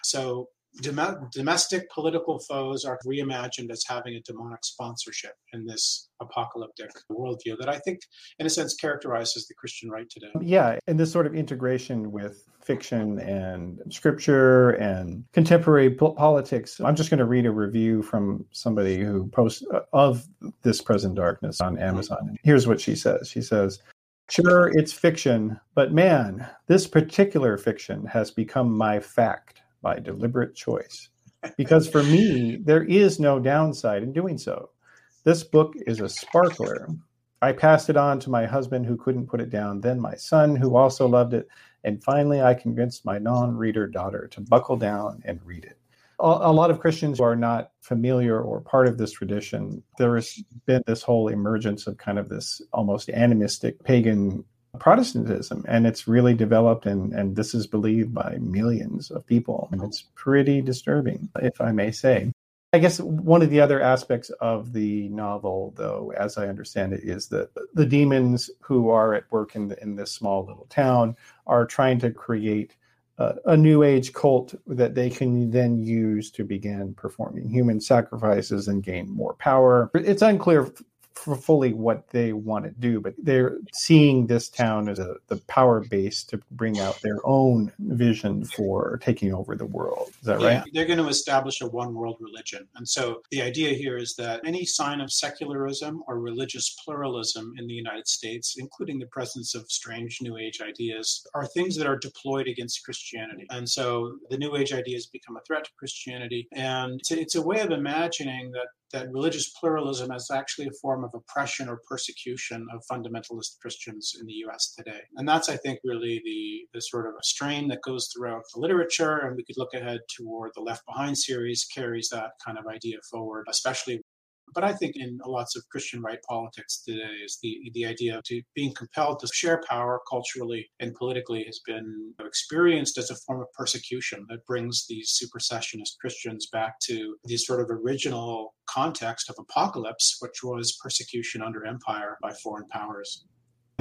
So dom- domestic political foes are reimagined as having a demonic sponsorship in this apocalyptic worldview that I think, in a sense, characterizes the Christian right today. Yeah, and this sort of integration with fiction and scripture and contemporary po- politics. I'm just going to read a review from somebody who posts uh, of this present darkness on Amazon. Here's what she says. She says, Sure, it's fiction, but man, this particular fiction has become my fact by deliberate choice. Because for me, there is no downside in doing so. This book is a sparkler. I passed it on to my husband who couldn't put it down, then my son who also loved it, and finally I convinced my non reader daughter to buckle down and read it. A lot of Christians who are not familiar or part of this tradition, there has been this whole emergence of kind of this almost animistic pagan Protestantism, and it's really developed, and, and this is believed by millions of people. And it's pretty disturbing, if I may say. I guess one of the other aspects of the novel, though, as I understand it, is that the demons who are at work in, the, in this small little town are trying to create a, a new age cult that they can then use to begin performing human sacrifices and gain more power. It's unclear fully what they want to do, but they're seeing this town as a the power base to bring out their own vision for taking over the world. Is that Yeah, right? they're going to establish a one world religion. And so the idea here is that any sign of secularism or religious pluralism in the United States, including the presence of strange New Age ideas, are things that are deployed against Christianity. And so the New Age ideas become a threat to Christianity. And it's a, it's a way of imagining that that religious pluralism is actually a form of oppression or persecution of fundamentalist Christians in the US today. And that's, I think, really the, the sort of a strain that goes throughout the literature. And we could look ahead toward the Left Behind series, carries that kind of idea forward, especially but I think in lots of Christian right politics today is the the idea of to being compelled to share power culturally and politically has been experienced as a form of persecution that brings these supersessionist Christians back to the sort of original context of apocalypse, which was persecution under empire by foreign powers.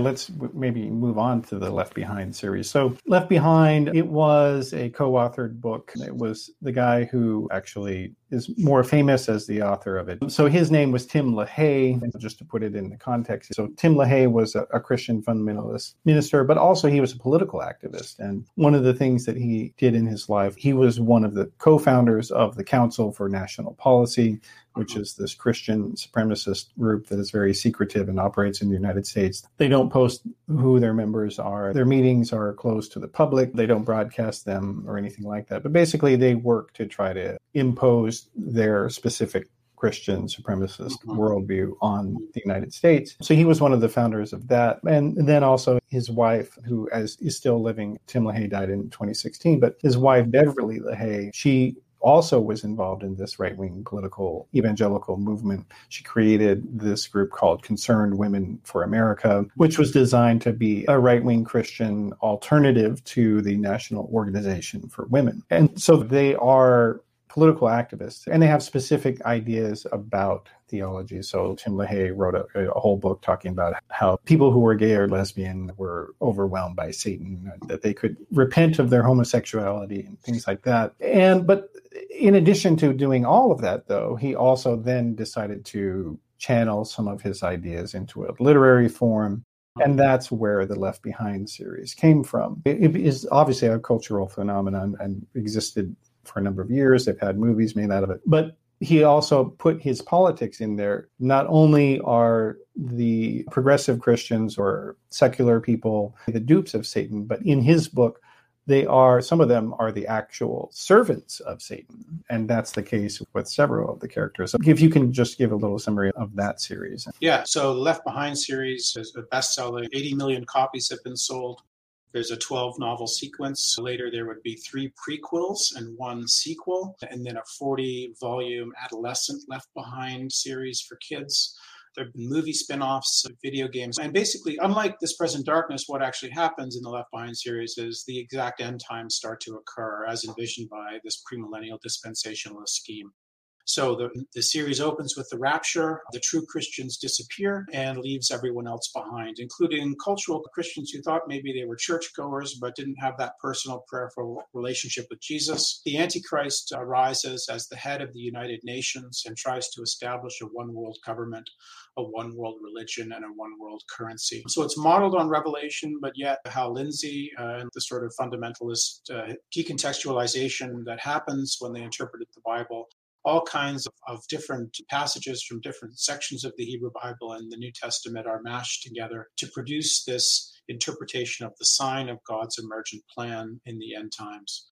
Let's maybe move on to the Left Behind series. So, Left Behind, it was a co authored book. It was the guy who actually is more famous as the author of it. So, his name was Tim LaHaye, just to put it in the context. So, Tim LaHaye was a, a Christian fundamentalist minister, but also he was a political activist. And one of the things that he did in his life, he was one of the co founders of the Council for National Policy, which uh-huh. is this Christian supremacist group that is very secretive and operates in the United States. They don't post who their members are. Their meetings are closed to the public. They don't broadcast them or anything like that. But basically, they work to try to impose their specific Christian supremacist uh-huh. worldview on the United States. So he was one of the founders of that. And then also his wife, who as is still living, Tim LaHaye died in 2016, but his wife, Beverly LaHaye, she also was involved in this right wing political evangelical movement. She created this group called Concerned Women for America, which was designed to be a right wing Christian alternative to the National Organization for Women. And so they are political activists and they have specific ideas about theology. So Tim LaHaye wrote a, a, whole book talking about how people who were gay or lesbian were overwhelmed by Satan, that they could repent of their homosexuality and things like that. And but in addition to doing all of that, though, he also then decided to channel some of his ideas into a literary form. And that's where the Left Behind series came from. It is obviously a cultural phenomenon and existed for a number of years. They've had movies made out of it. But he also put his politics in there. Not only are the progressive Christians or secular people the dupes of Satan, but in his book, they are some of them are the actual servants of Satan, and that's the case with several of the characters. So if you can just give a little summary of that series. Yeah, so Left Behind series is a bestseller. 80 million copies have been sold. There's a 12 novel sequence. Later, there would be three prequels and one sequel, and then a 40 volume adolescent Left Behind series for kids. There have been movie spin offs, video games. And basically, unlike This Present Darkness, what actually happens in the Left Behind series is the exact end times start to occur as envisioned by this premillennial dispensationalist scheme. So the, the series opens with the rapture. The true Christians disappear and leaves everyone else behind, including cultural Christians who thought maybe they were churchgoers but didn't have that personal prayerful relationship with Jesus. The Antichrist arises as the head of the United Nations and tries to establish a one world government, a one world religion, and a one world currency. So it's modeled on Revelation, but yet Hal Lindsey uh, and the sort of fundamentalist uh, decontextualization that happens when they interpreted the Bible all kinds of, of, different passages from different sections of the Hebrew Bible and the New Testament are mashed together to produce this interpretation of the sign of God's emergent plan in the end times.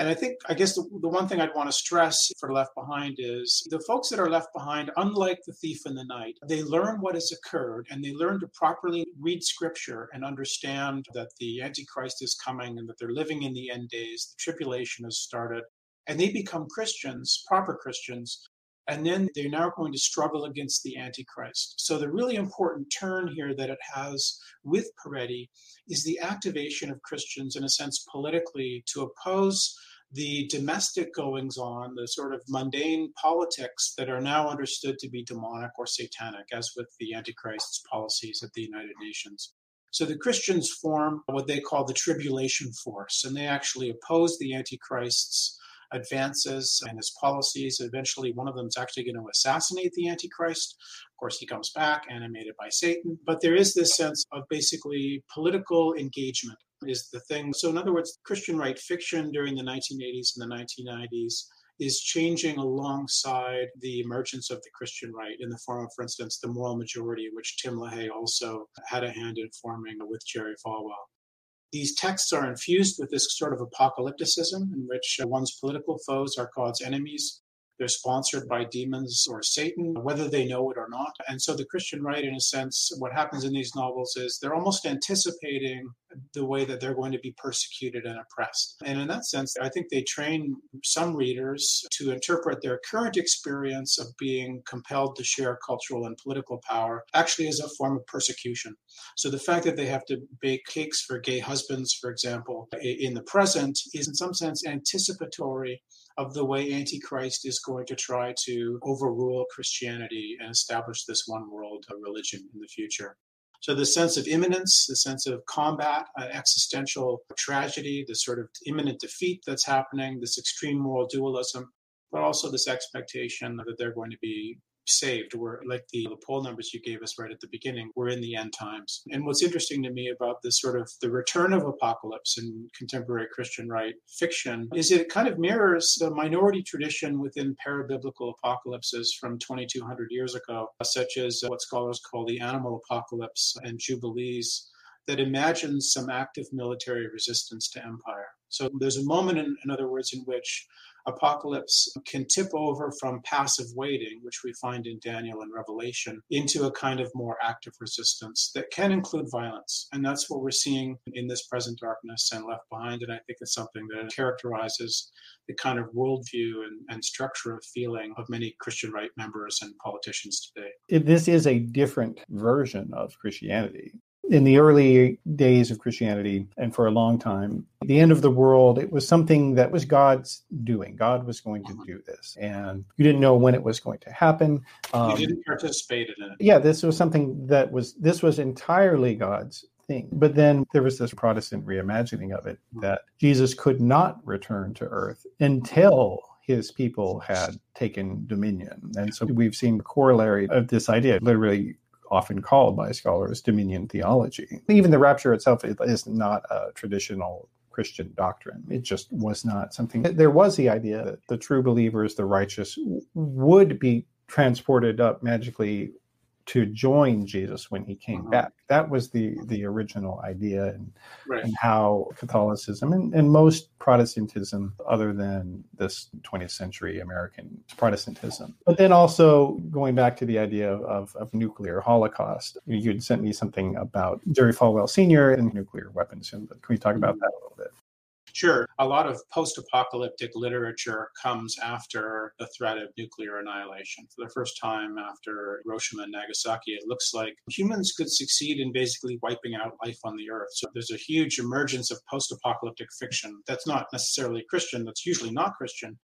And I think, I guess the, the one thing I'd want to stress for Left Behind is the folks that are left behind, unlike the thief in the night, they learn what has occurred and they learn to properly read scripture and understand that the Antichrist is coming and that they're living in the end days, the tribulation has started, and they become Christians, proper Christians, and then they're now going to struggle against the Antichrist. So, the really important turn here that it has with Peretti is the activation of Christians, in a sense, politically, to oppose the domestic goings on, the sort of mundane politics that are now understood to be demonic or satanic, as with the Antichrist's policies at the United Nations. So the Christians form what they call the tribulation force, and they actually oppose the Antichrist's advances and his policies. Eventually, one of them is actually going to assassinate the Antichrist. Of course, he comes back, animated by Satan. But there is this sense of basically political engagement is the thing. So, in other words, Christian right fiction during the 1980s and the 1990s is changing alongside the emergence of the Christian right in the form of, for instance, the moral majority, which Tim LaHaye also had a hand in forming with Jerry Falwell. These texts are infused with this sort of apocalypticism in which uh, one's political foes are God's enemies they're sponsored by demons or Satan, whether they know it or not. And so the Christian right, in a sense, what happens in these novels is they're almost anticipating the way that they're going to be persecuted and oppressed. And in that sense, I think they train some readers to interpret their current experience of being compelled to share cultural and political power actually as a form of persecution. So the fact that they have to bake cakes for gay husbands, for example, in the present is in some sense anticipatory of the way Antichrist is going to try to overrule Christianity and establish this one world religion in the future. So the sense of imminence, the sense of combat, uh, existential tragedy, the sort of imminent defeat that's happening, this extreme moral dualism, but also this expectation that they're going to be saved. We're like the, the poll numbers you gave us right at the beginning. We're in the end times. And what's interesting to me about this sort of the return of apocalypse in contemporary Christian right fiction is it kind of mirrors the minority tradition within parabiblical apocalypses from 2200 years ago, such as what scholars call the animal apocalypse and jubilees that imagines some active military resistance to empire. So there's a moment, in, in other words, in which apocalypse can tip over from passive waiting, which we find in Daniel and Revelation, into a kind of more active resistance that can include violence. And that's what we're seeing in this present darkness and left behind. And I think it's something that characterizes the kind of worldview and, and structure of feeling of many Christian right members and politicians today. This is a different version of Christianity in the early days of Christianity and for a long time, the end of the world, it was something that was God's doing. God was going to do this. And you didn't know when it was going to happen. Um, you didn't participate in it. Yeah, this was something that was, this was entirely God's thing. But then there was this Protestant reimagining of it that Jesus could not return to earth until his people had taken dominion. And so we've seen the corollary of this idea, literally often called by scholars dominion theology. Even the rapture itself is not a traditional Christian doctrine. It just was not something. There was the idea that the true believers, the righteous, would be transported up magically to join Jesus when he came uh-huh. back. That was the the original idea and, right. and how Catholicism and, and, most Protestantism, other than this 20th century American Protestantism. But then also going back to the idea of, of nuclear holocaust. You had sent me something about Jerry Falwell Sr. and nuclear weapons. And can we talk about that a little bit? Sure. A lot of post apocalyptic literature comes after the threat of nuclear annihilation. For the first time after Hiroshima and Nagasaki, it looks like humans could succeed in basically wiping out life on the earth. So there's a huge emergence of post apocalyptic fiction that's not necessarily Christian, that's usually not Christian,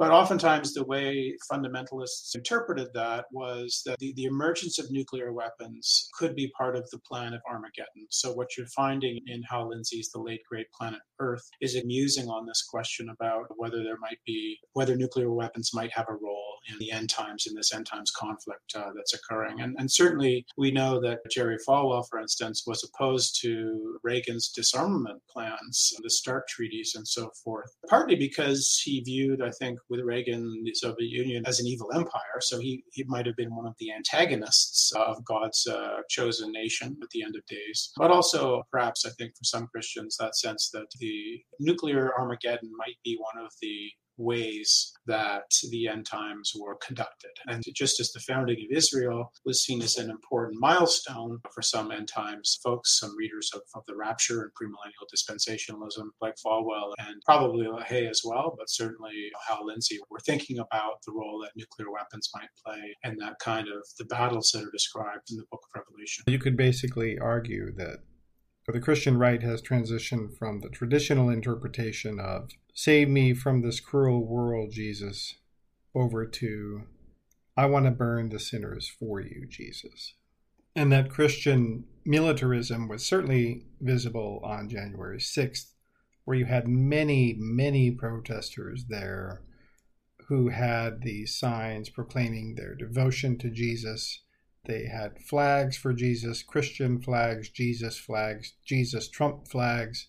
but oftentimes, the way fundamentalists interpreted that was that the, the emergence of nuclear weapons could be part of the plan of Armageddon. So, what you're finding in Hal Lindsey's The Late Great Planet Earth is it musing on this question about whether there might be, whether nuclear weapons might have a role in the end times, in this end times conflict uh, that's occurring. And, and certainly, we know that Jerry Falwell, for instance, was opposed to Reagan's disarmament plans, the START treaties, and so forth, partly because he viewed, I think, with Reagan, the Soviet Union as an evil empire. So he, he might have been one of the antagonists of God's uh, chosen nation at the end of days. But also, perhaps, I think for some Christians, that sense that the nuclear Armageddon might be one of the ways that the end times were conducted. And just as the founding of Israel was seen as an important milestone for some end times folks, some readers of, of the rapture and premillennial dispensationalism, like Falwell and probably Hay as well, but certainly Hal Lindsey, were thinking about the role that nuclear weapons might play and that kind of the battles that are described in the book of Revelation. You could basically argue that for the Christian right has transitioned from the traditional interpretation of save me from this cruel world, Jesus, over to I want to burn the sinners for you, Jesus. And that Christian militarism was certainly visible on January 6th, where you had many, many protesters there who had these signs proclaiming their devotion to Jesus. They had flags for Jesus, Christian flags, Jesus flags, Jesus Trump flags,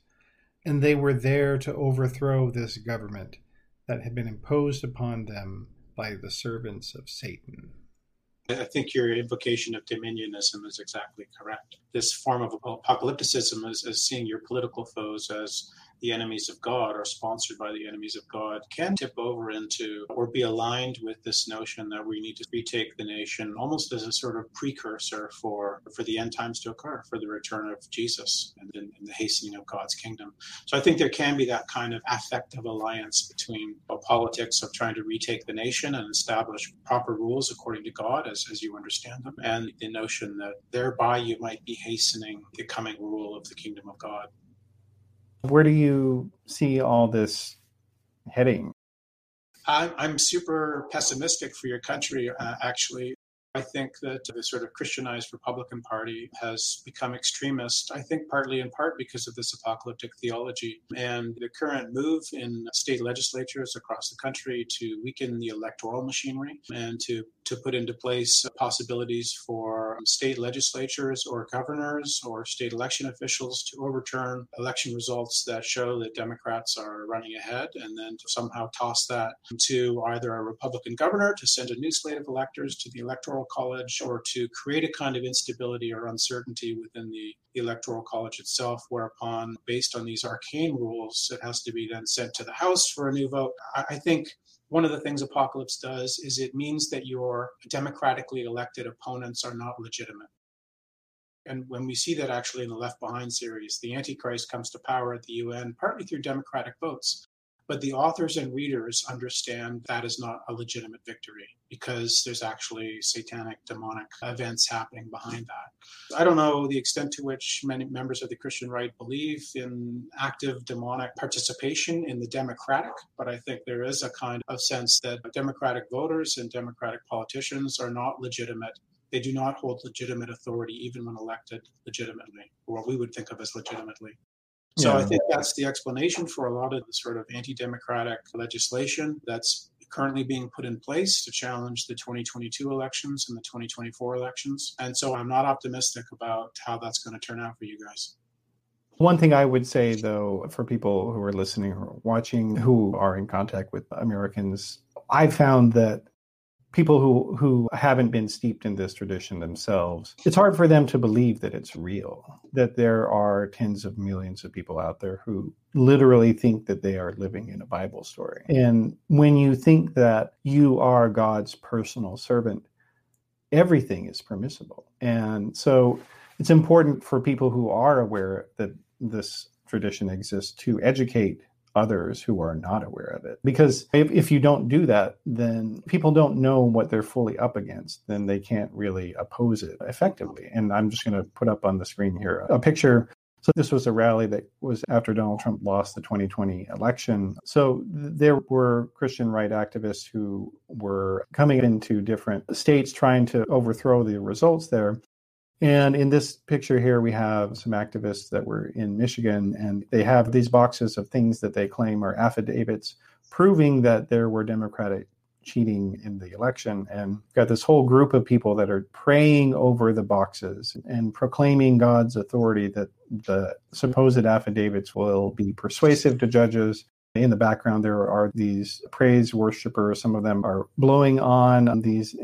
and they were there to overthrow this government that had been imposed upon them by the servants of Satan. I think your invocation of dominionism is exactly correct. This form of apocalypticism is, is seeing your political foes as the enemies of God or sponsored by the enemies of God can tip over into or be aligned with this notion that we need to retake the nation almost as a sort of precursor for for the end times to occur, for the return of Jesus and, and, and the hastening of God's kingdom. So I think there can be that kind of affective alliance between a politics of trying to retake the nation and establish proper rules according to God as, as you understand them, and the notion that thereby you might be hastening the coming rule of the kingdom of God. Where do you see all this heading? I'm, super pessimistic for your country, uh, actually. I think that the sort of Christianized Republican Party has become extremist, I think partly in part because of this apocalyptic theology. And the current move in state legislatures across the country to weaken the electoral machinery and to, to put into place possibilities for state legislatures or governors or state election officials to overturn election results that show that Democrats are running ahead and then to somehow toss that to either a Republican governor to send a new slate of electors to the electoral electoral college or to create a kind of instability or uncertainty within the electoral college itself, whereupon, based on these arcane rules, it has to be then sent to the House for a new vote. I think one of the things Apocalypse does is it means that your democratically elected opponents are not legitimate. And when we see that actually in the Left Behind series, the Antichrist comes to power at the UN partly through democratic votes. But the authors and readers understand that is not a legitimate victory because there's actually satanic, demonic events happening behind that. I don't know the extent to which many members of the Christian right believe in active demonic participation in the democratic, but I think there is a kind of sense that democratic voters and democratic politicians are not legitimate they do not hold legitimate authority even when elected legitimately, or what we would think of as legitimately. So yeah. I think that's the explanation for a lot of the sort of anti democratic legislation that's currently being put in place to challenge the 2022 elections and the 2024 elections. And so I'm not optimistic about how that's going to turn out for you guys. One thing I would say, though, for people who are listening or watching who are in contact with Americans, I found that people who who haven't been steeped in this tradition themselves it's hard for them to believe that it's real that there are tens of millions of people out there who literally think that they are living in a bible story. And when you think that you are god's personal servant everything is permissible. And so it's important for people who are aware that this tradition exists to educate others who are not aware of it. Because if, if you don't do that, then people don't know what they're fully up against, then they can't really oppose it effectively. And I'm just going to put up on the screen here a picture. So this was a rally that was after Donald Trump lost the 2020 election. So there were Christian right activists who were coming into different states trying to overthrow the results there. And in this picture here, we have some activists that were in Michigan, and they have these boxes of things that they claim are affidavits proving that there were Democratic cheating in the election. And got this whole group of people that are praying over the boxes and proclaiming God's authority that the supposed affidavits will be persuasive to judges in the background, there are these praise worshippers. Some of them are blowing on these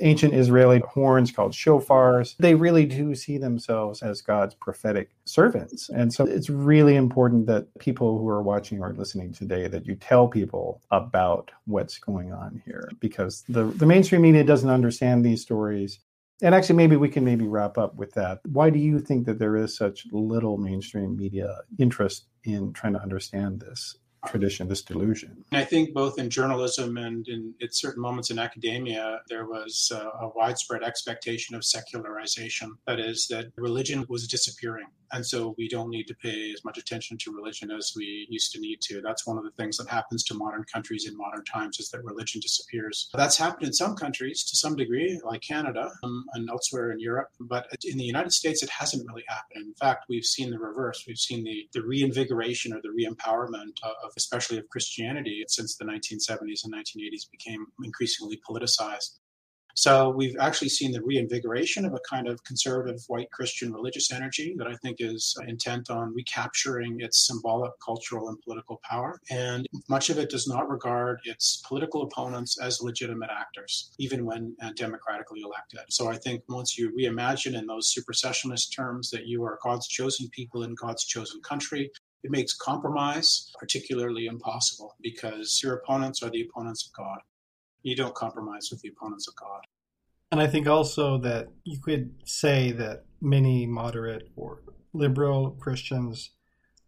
ancient Israeli horns called shofars. They really do see themselves as God's prophetic servants. And so it's really important that people who are watching or listening today that you tell people about what's going on here because the, the mainstream media doesn't understand these stories. And actually, maybe we can maybe wrap up with that. Why do you think that there is such little mainstream media interest in trying to understand this tradition, this delusion. I think both in journalism and in at certain moments in academia, there was a, a widespread expectation of secularization. That is, that religion was disappearing And so we don't need to pay as much attention to religion as we used to need to. That's one of the things that happens to modern countries in modern times is that religion disappears. That's happened in some countries to some degree, like Canada um, and elsewhere in Europe. But in the United States, it hasn't really happened. In fact, we've seen the reverse. We've seen the, the reinvigoration or the re-empowerment of, especially of Christianity since the 1970s and 1980s became increasingly politicized. So we've actually seen the reinvigoration of a kind of conservative white Christian religious energy that I think is intent on recapturing its symbolic, cultural, and political power. And much of it does not regard its political opponents as legitimate actors, even when uh, democratically elected. So I think once you reimagine in those supersessionist terms that you are God's chosen people in God's chosen country, it makes compromise particularly impossible because your opponents are the opponents of God you don't compromise with the opponents of God. And I think also that you could say that many moderate or liberal Christians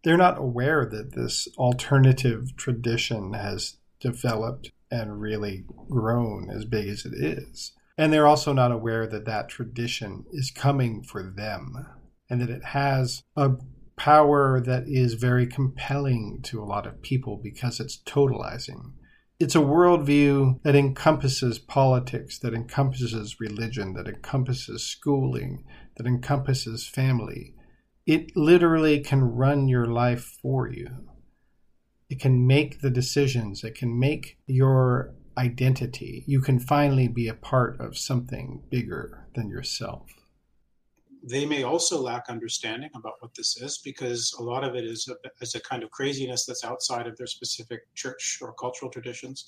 they're not aware that this alternative tradition has developed and really grown as big as it is. And they're also not aware that that tradition is coming for them and that it has a power that is very compelling to a lot of people because it's totalizing it's a worldview that encompasses politics, that encompasses religion, that encompasses schooling, that encompasses family. It literally can run your life for you. It can make the decisions, it can make your identity. You can finally be a part of something bigger than yourself they may also lack understanding about what this is because a lot of it is a, is a kind of craziness that's outside of their specific church or cultural traditions.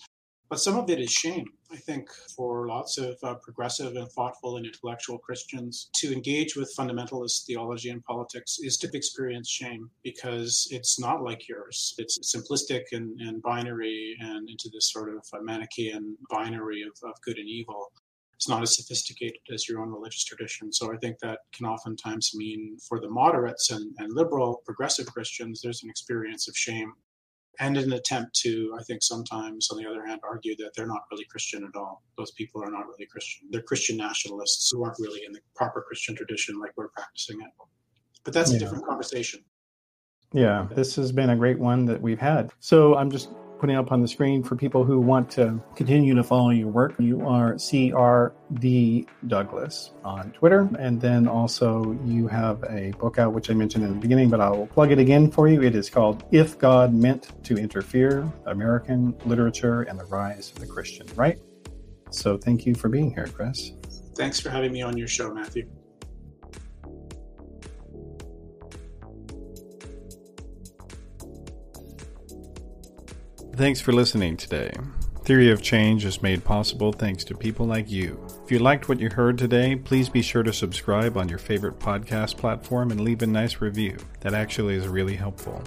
But some of it is shame. I think for lots of uh, progressive and thoughtful and intellectual Christians, to engage with fundamentalist theology and politics is to experience shame because it's not like yours. It's simplistic and, and binary and into this sort of Manichaean binary of, of good and evil it's not as sophisticated as your own religious tradition. So I think that can oftentimes mean for the moderates and, and liberal progressive Christians, there's an experience of shame and an attempt to, I think, sometimes, on the other hand, argue that they're not really Christian at all. Those people are not really Christian. They're Christian nationalists who aren't really in the proper Christian tradition like we're practicing it. But that's yeah. a different conversation. Yeah, this has been a great one that we've had. So I'm just putting up on the screen for people who want to continue to follow your work. You are CRD Douglas on Twitter. And then also you have a book out, which I mentioned in the beginning, but I'll plug it again for you. It is called If God Meant to Interfere American Literature and the Rise of the Christian Right. So thank you for being here, Chris. Thanks for having me on your show, Matthew. Thanks for listening today. Theory of Change is made possible thanks to people like you. If you liked what you heard today, please be sure to subscribe on your favorite podcast platform and leave a nice review. That actually is really helpful.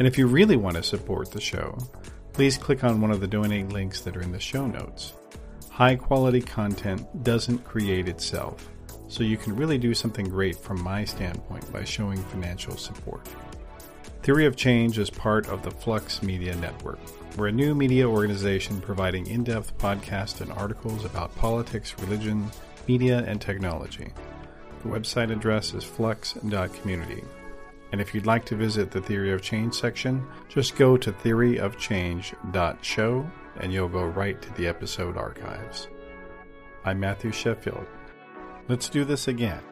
And if you really want to support the show, please click on one of the donate links that are in the show notes. High quality content doesn't create itself, so you can really do something great from my standpoint by showing financial support. Theory of Change is part of the Flux Media Network. We're a new media organization providing in depth podcasts and articles about politics, religion, media, and technology. The website address is flux.community. And if you'd like to visit the Theory of Change section, just go to theoryofchange.show and you'll go right to the episode archives. I'm Matthew Sheffield. Let's do this again.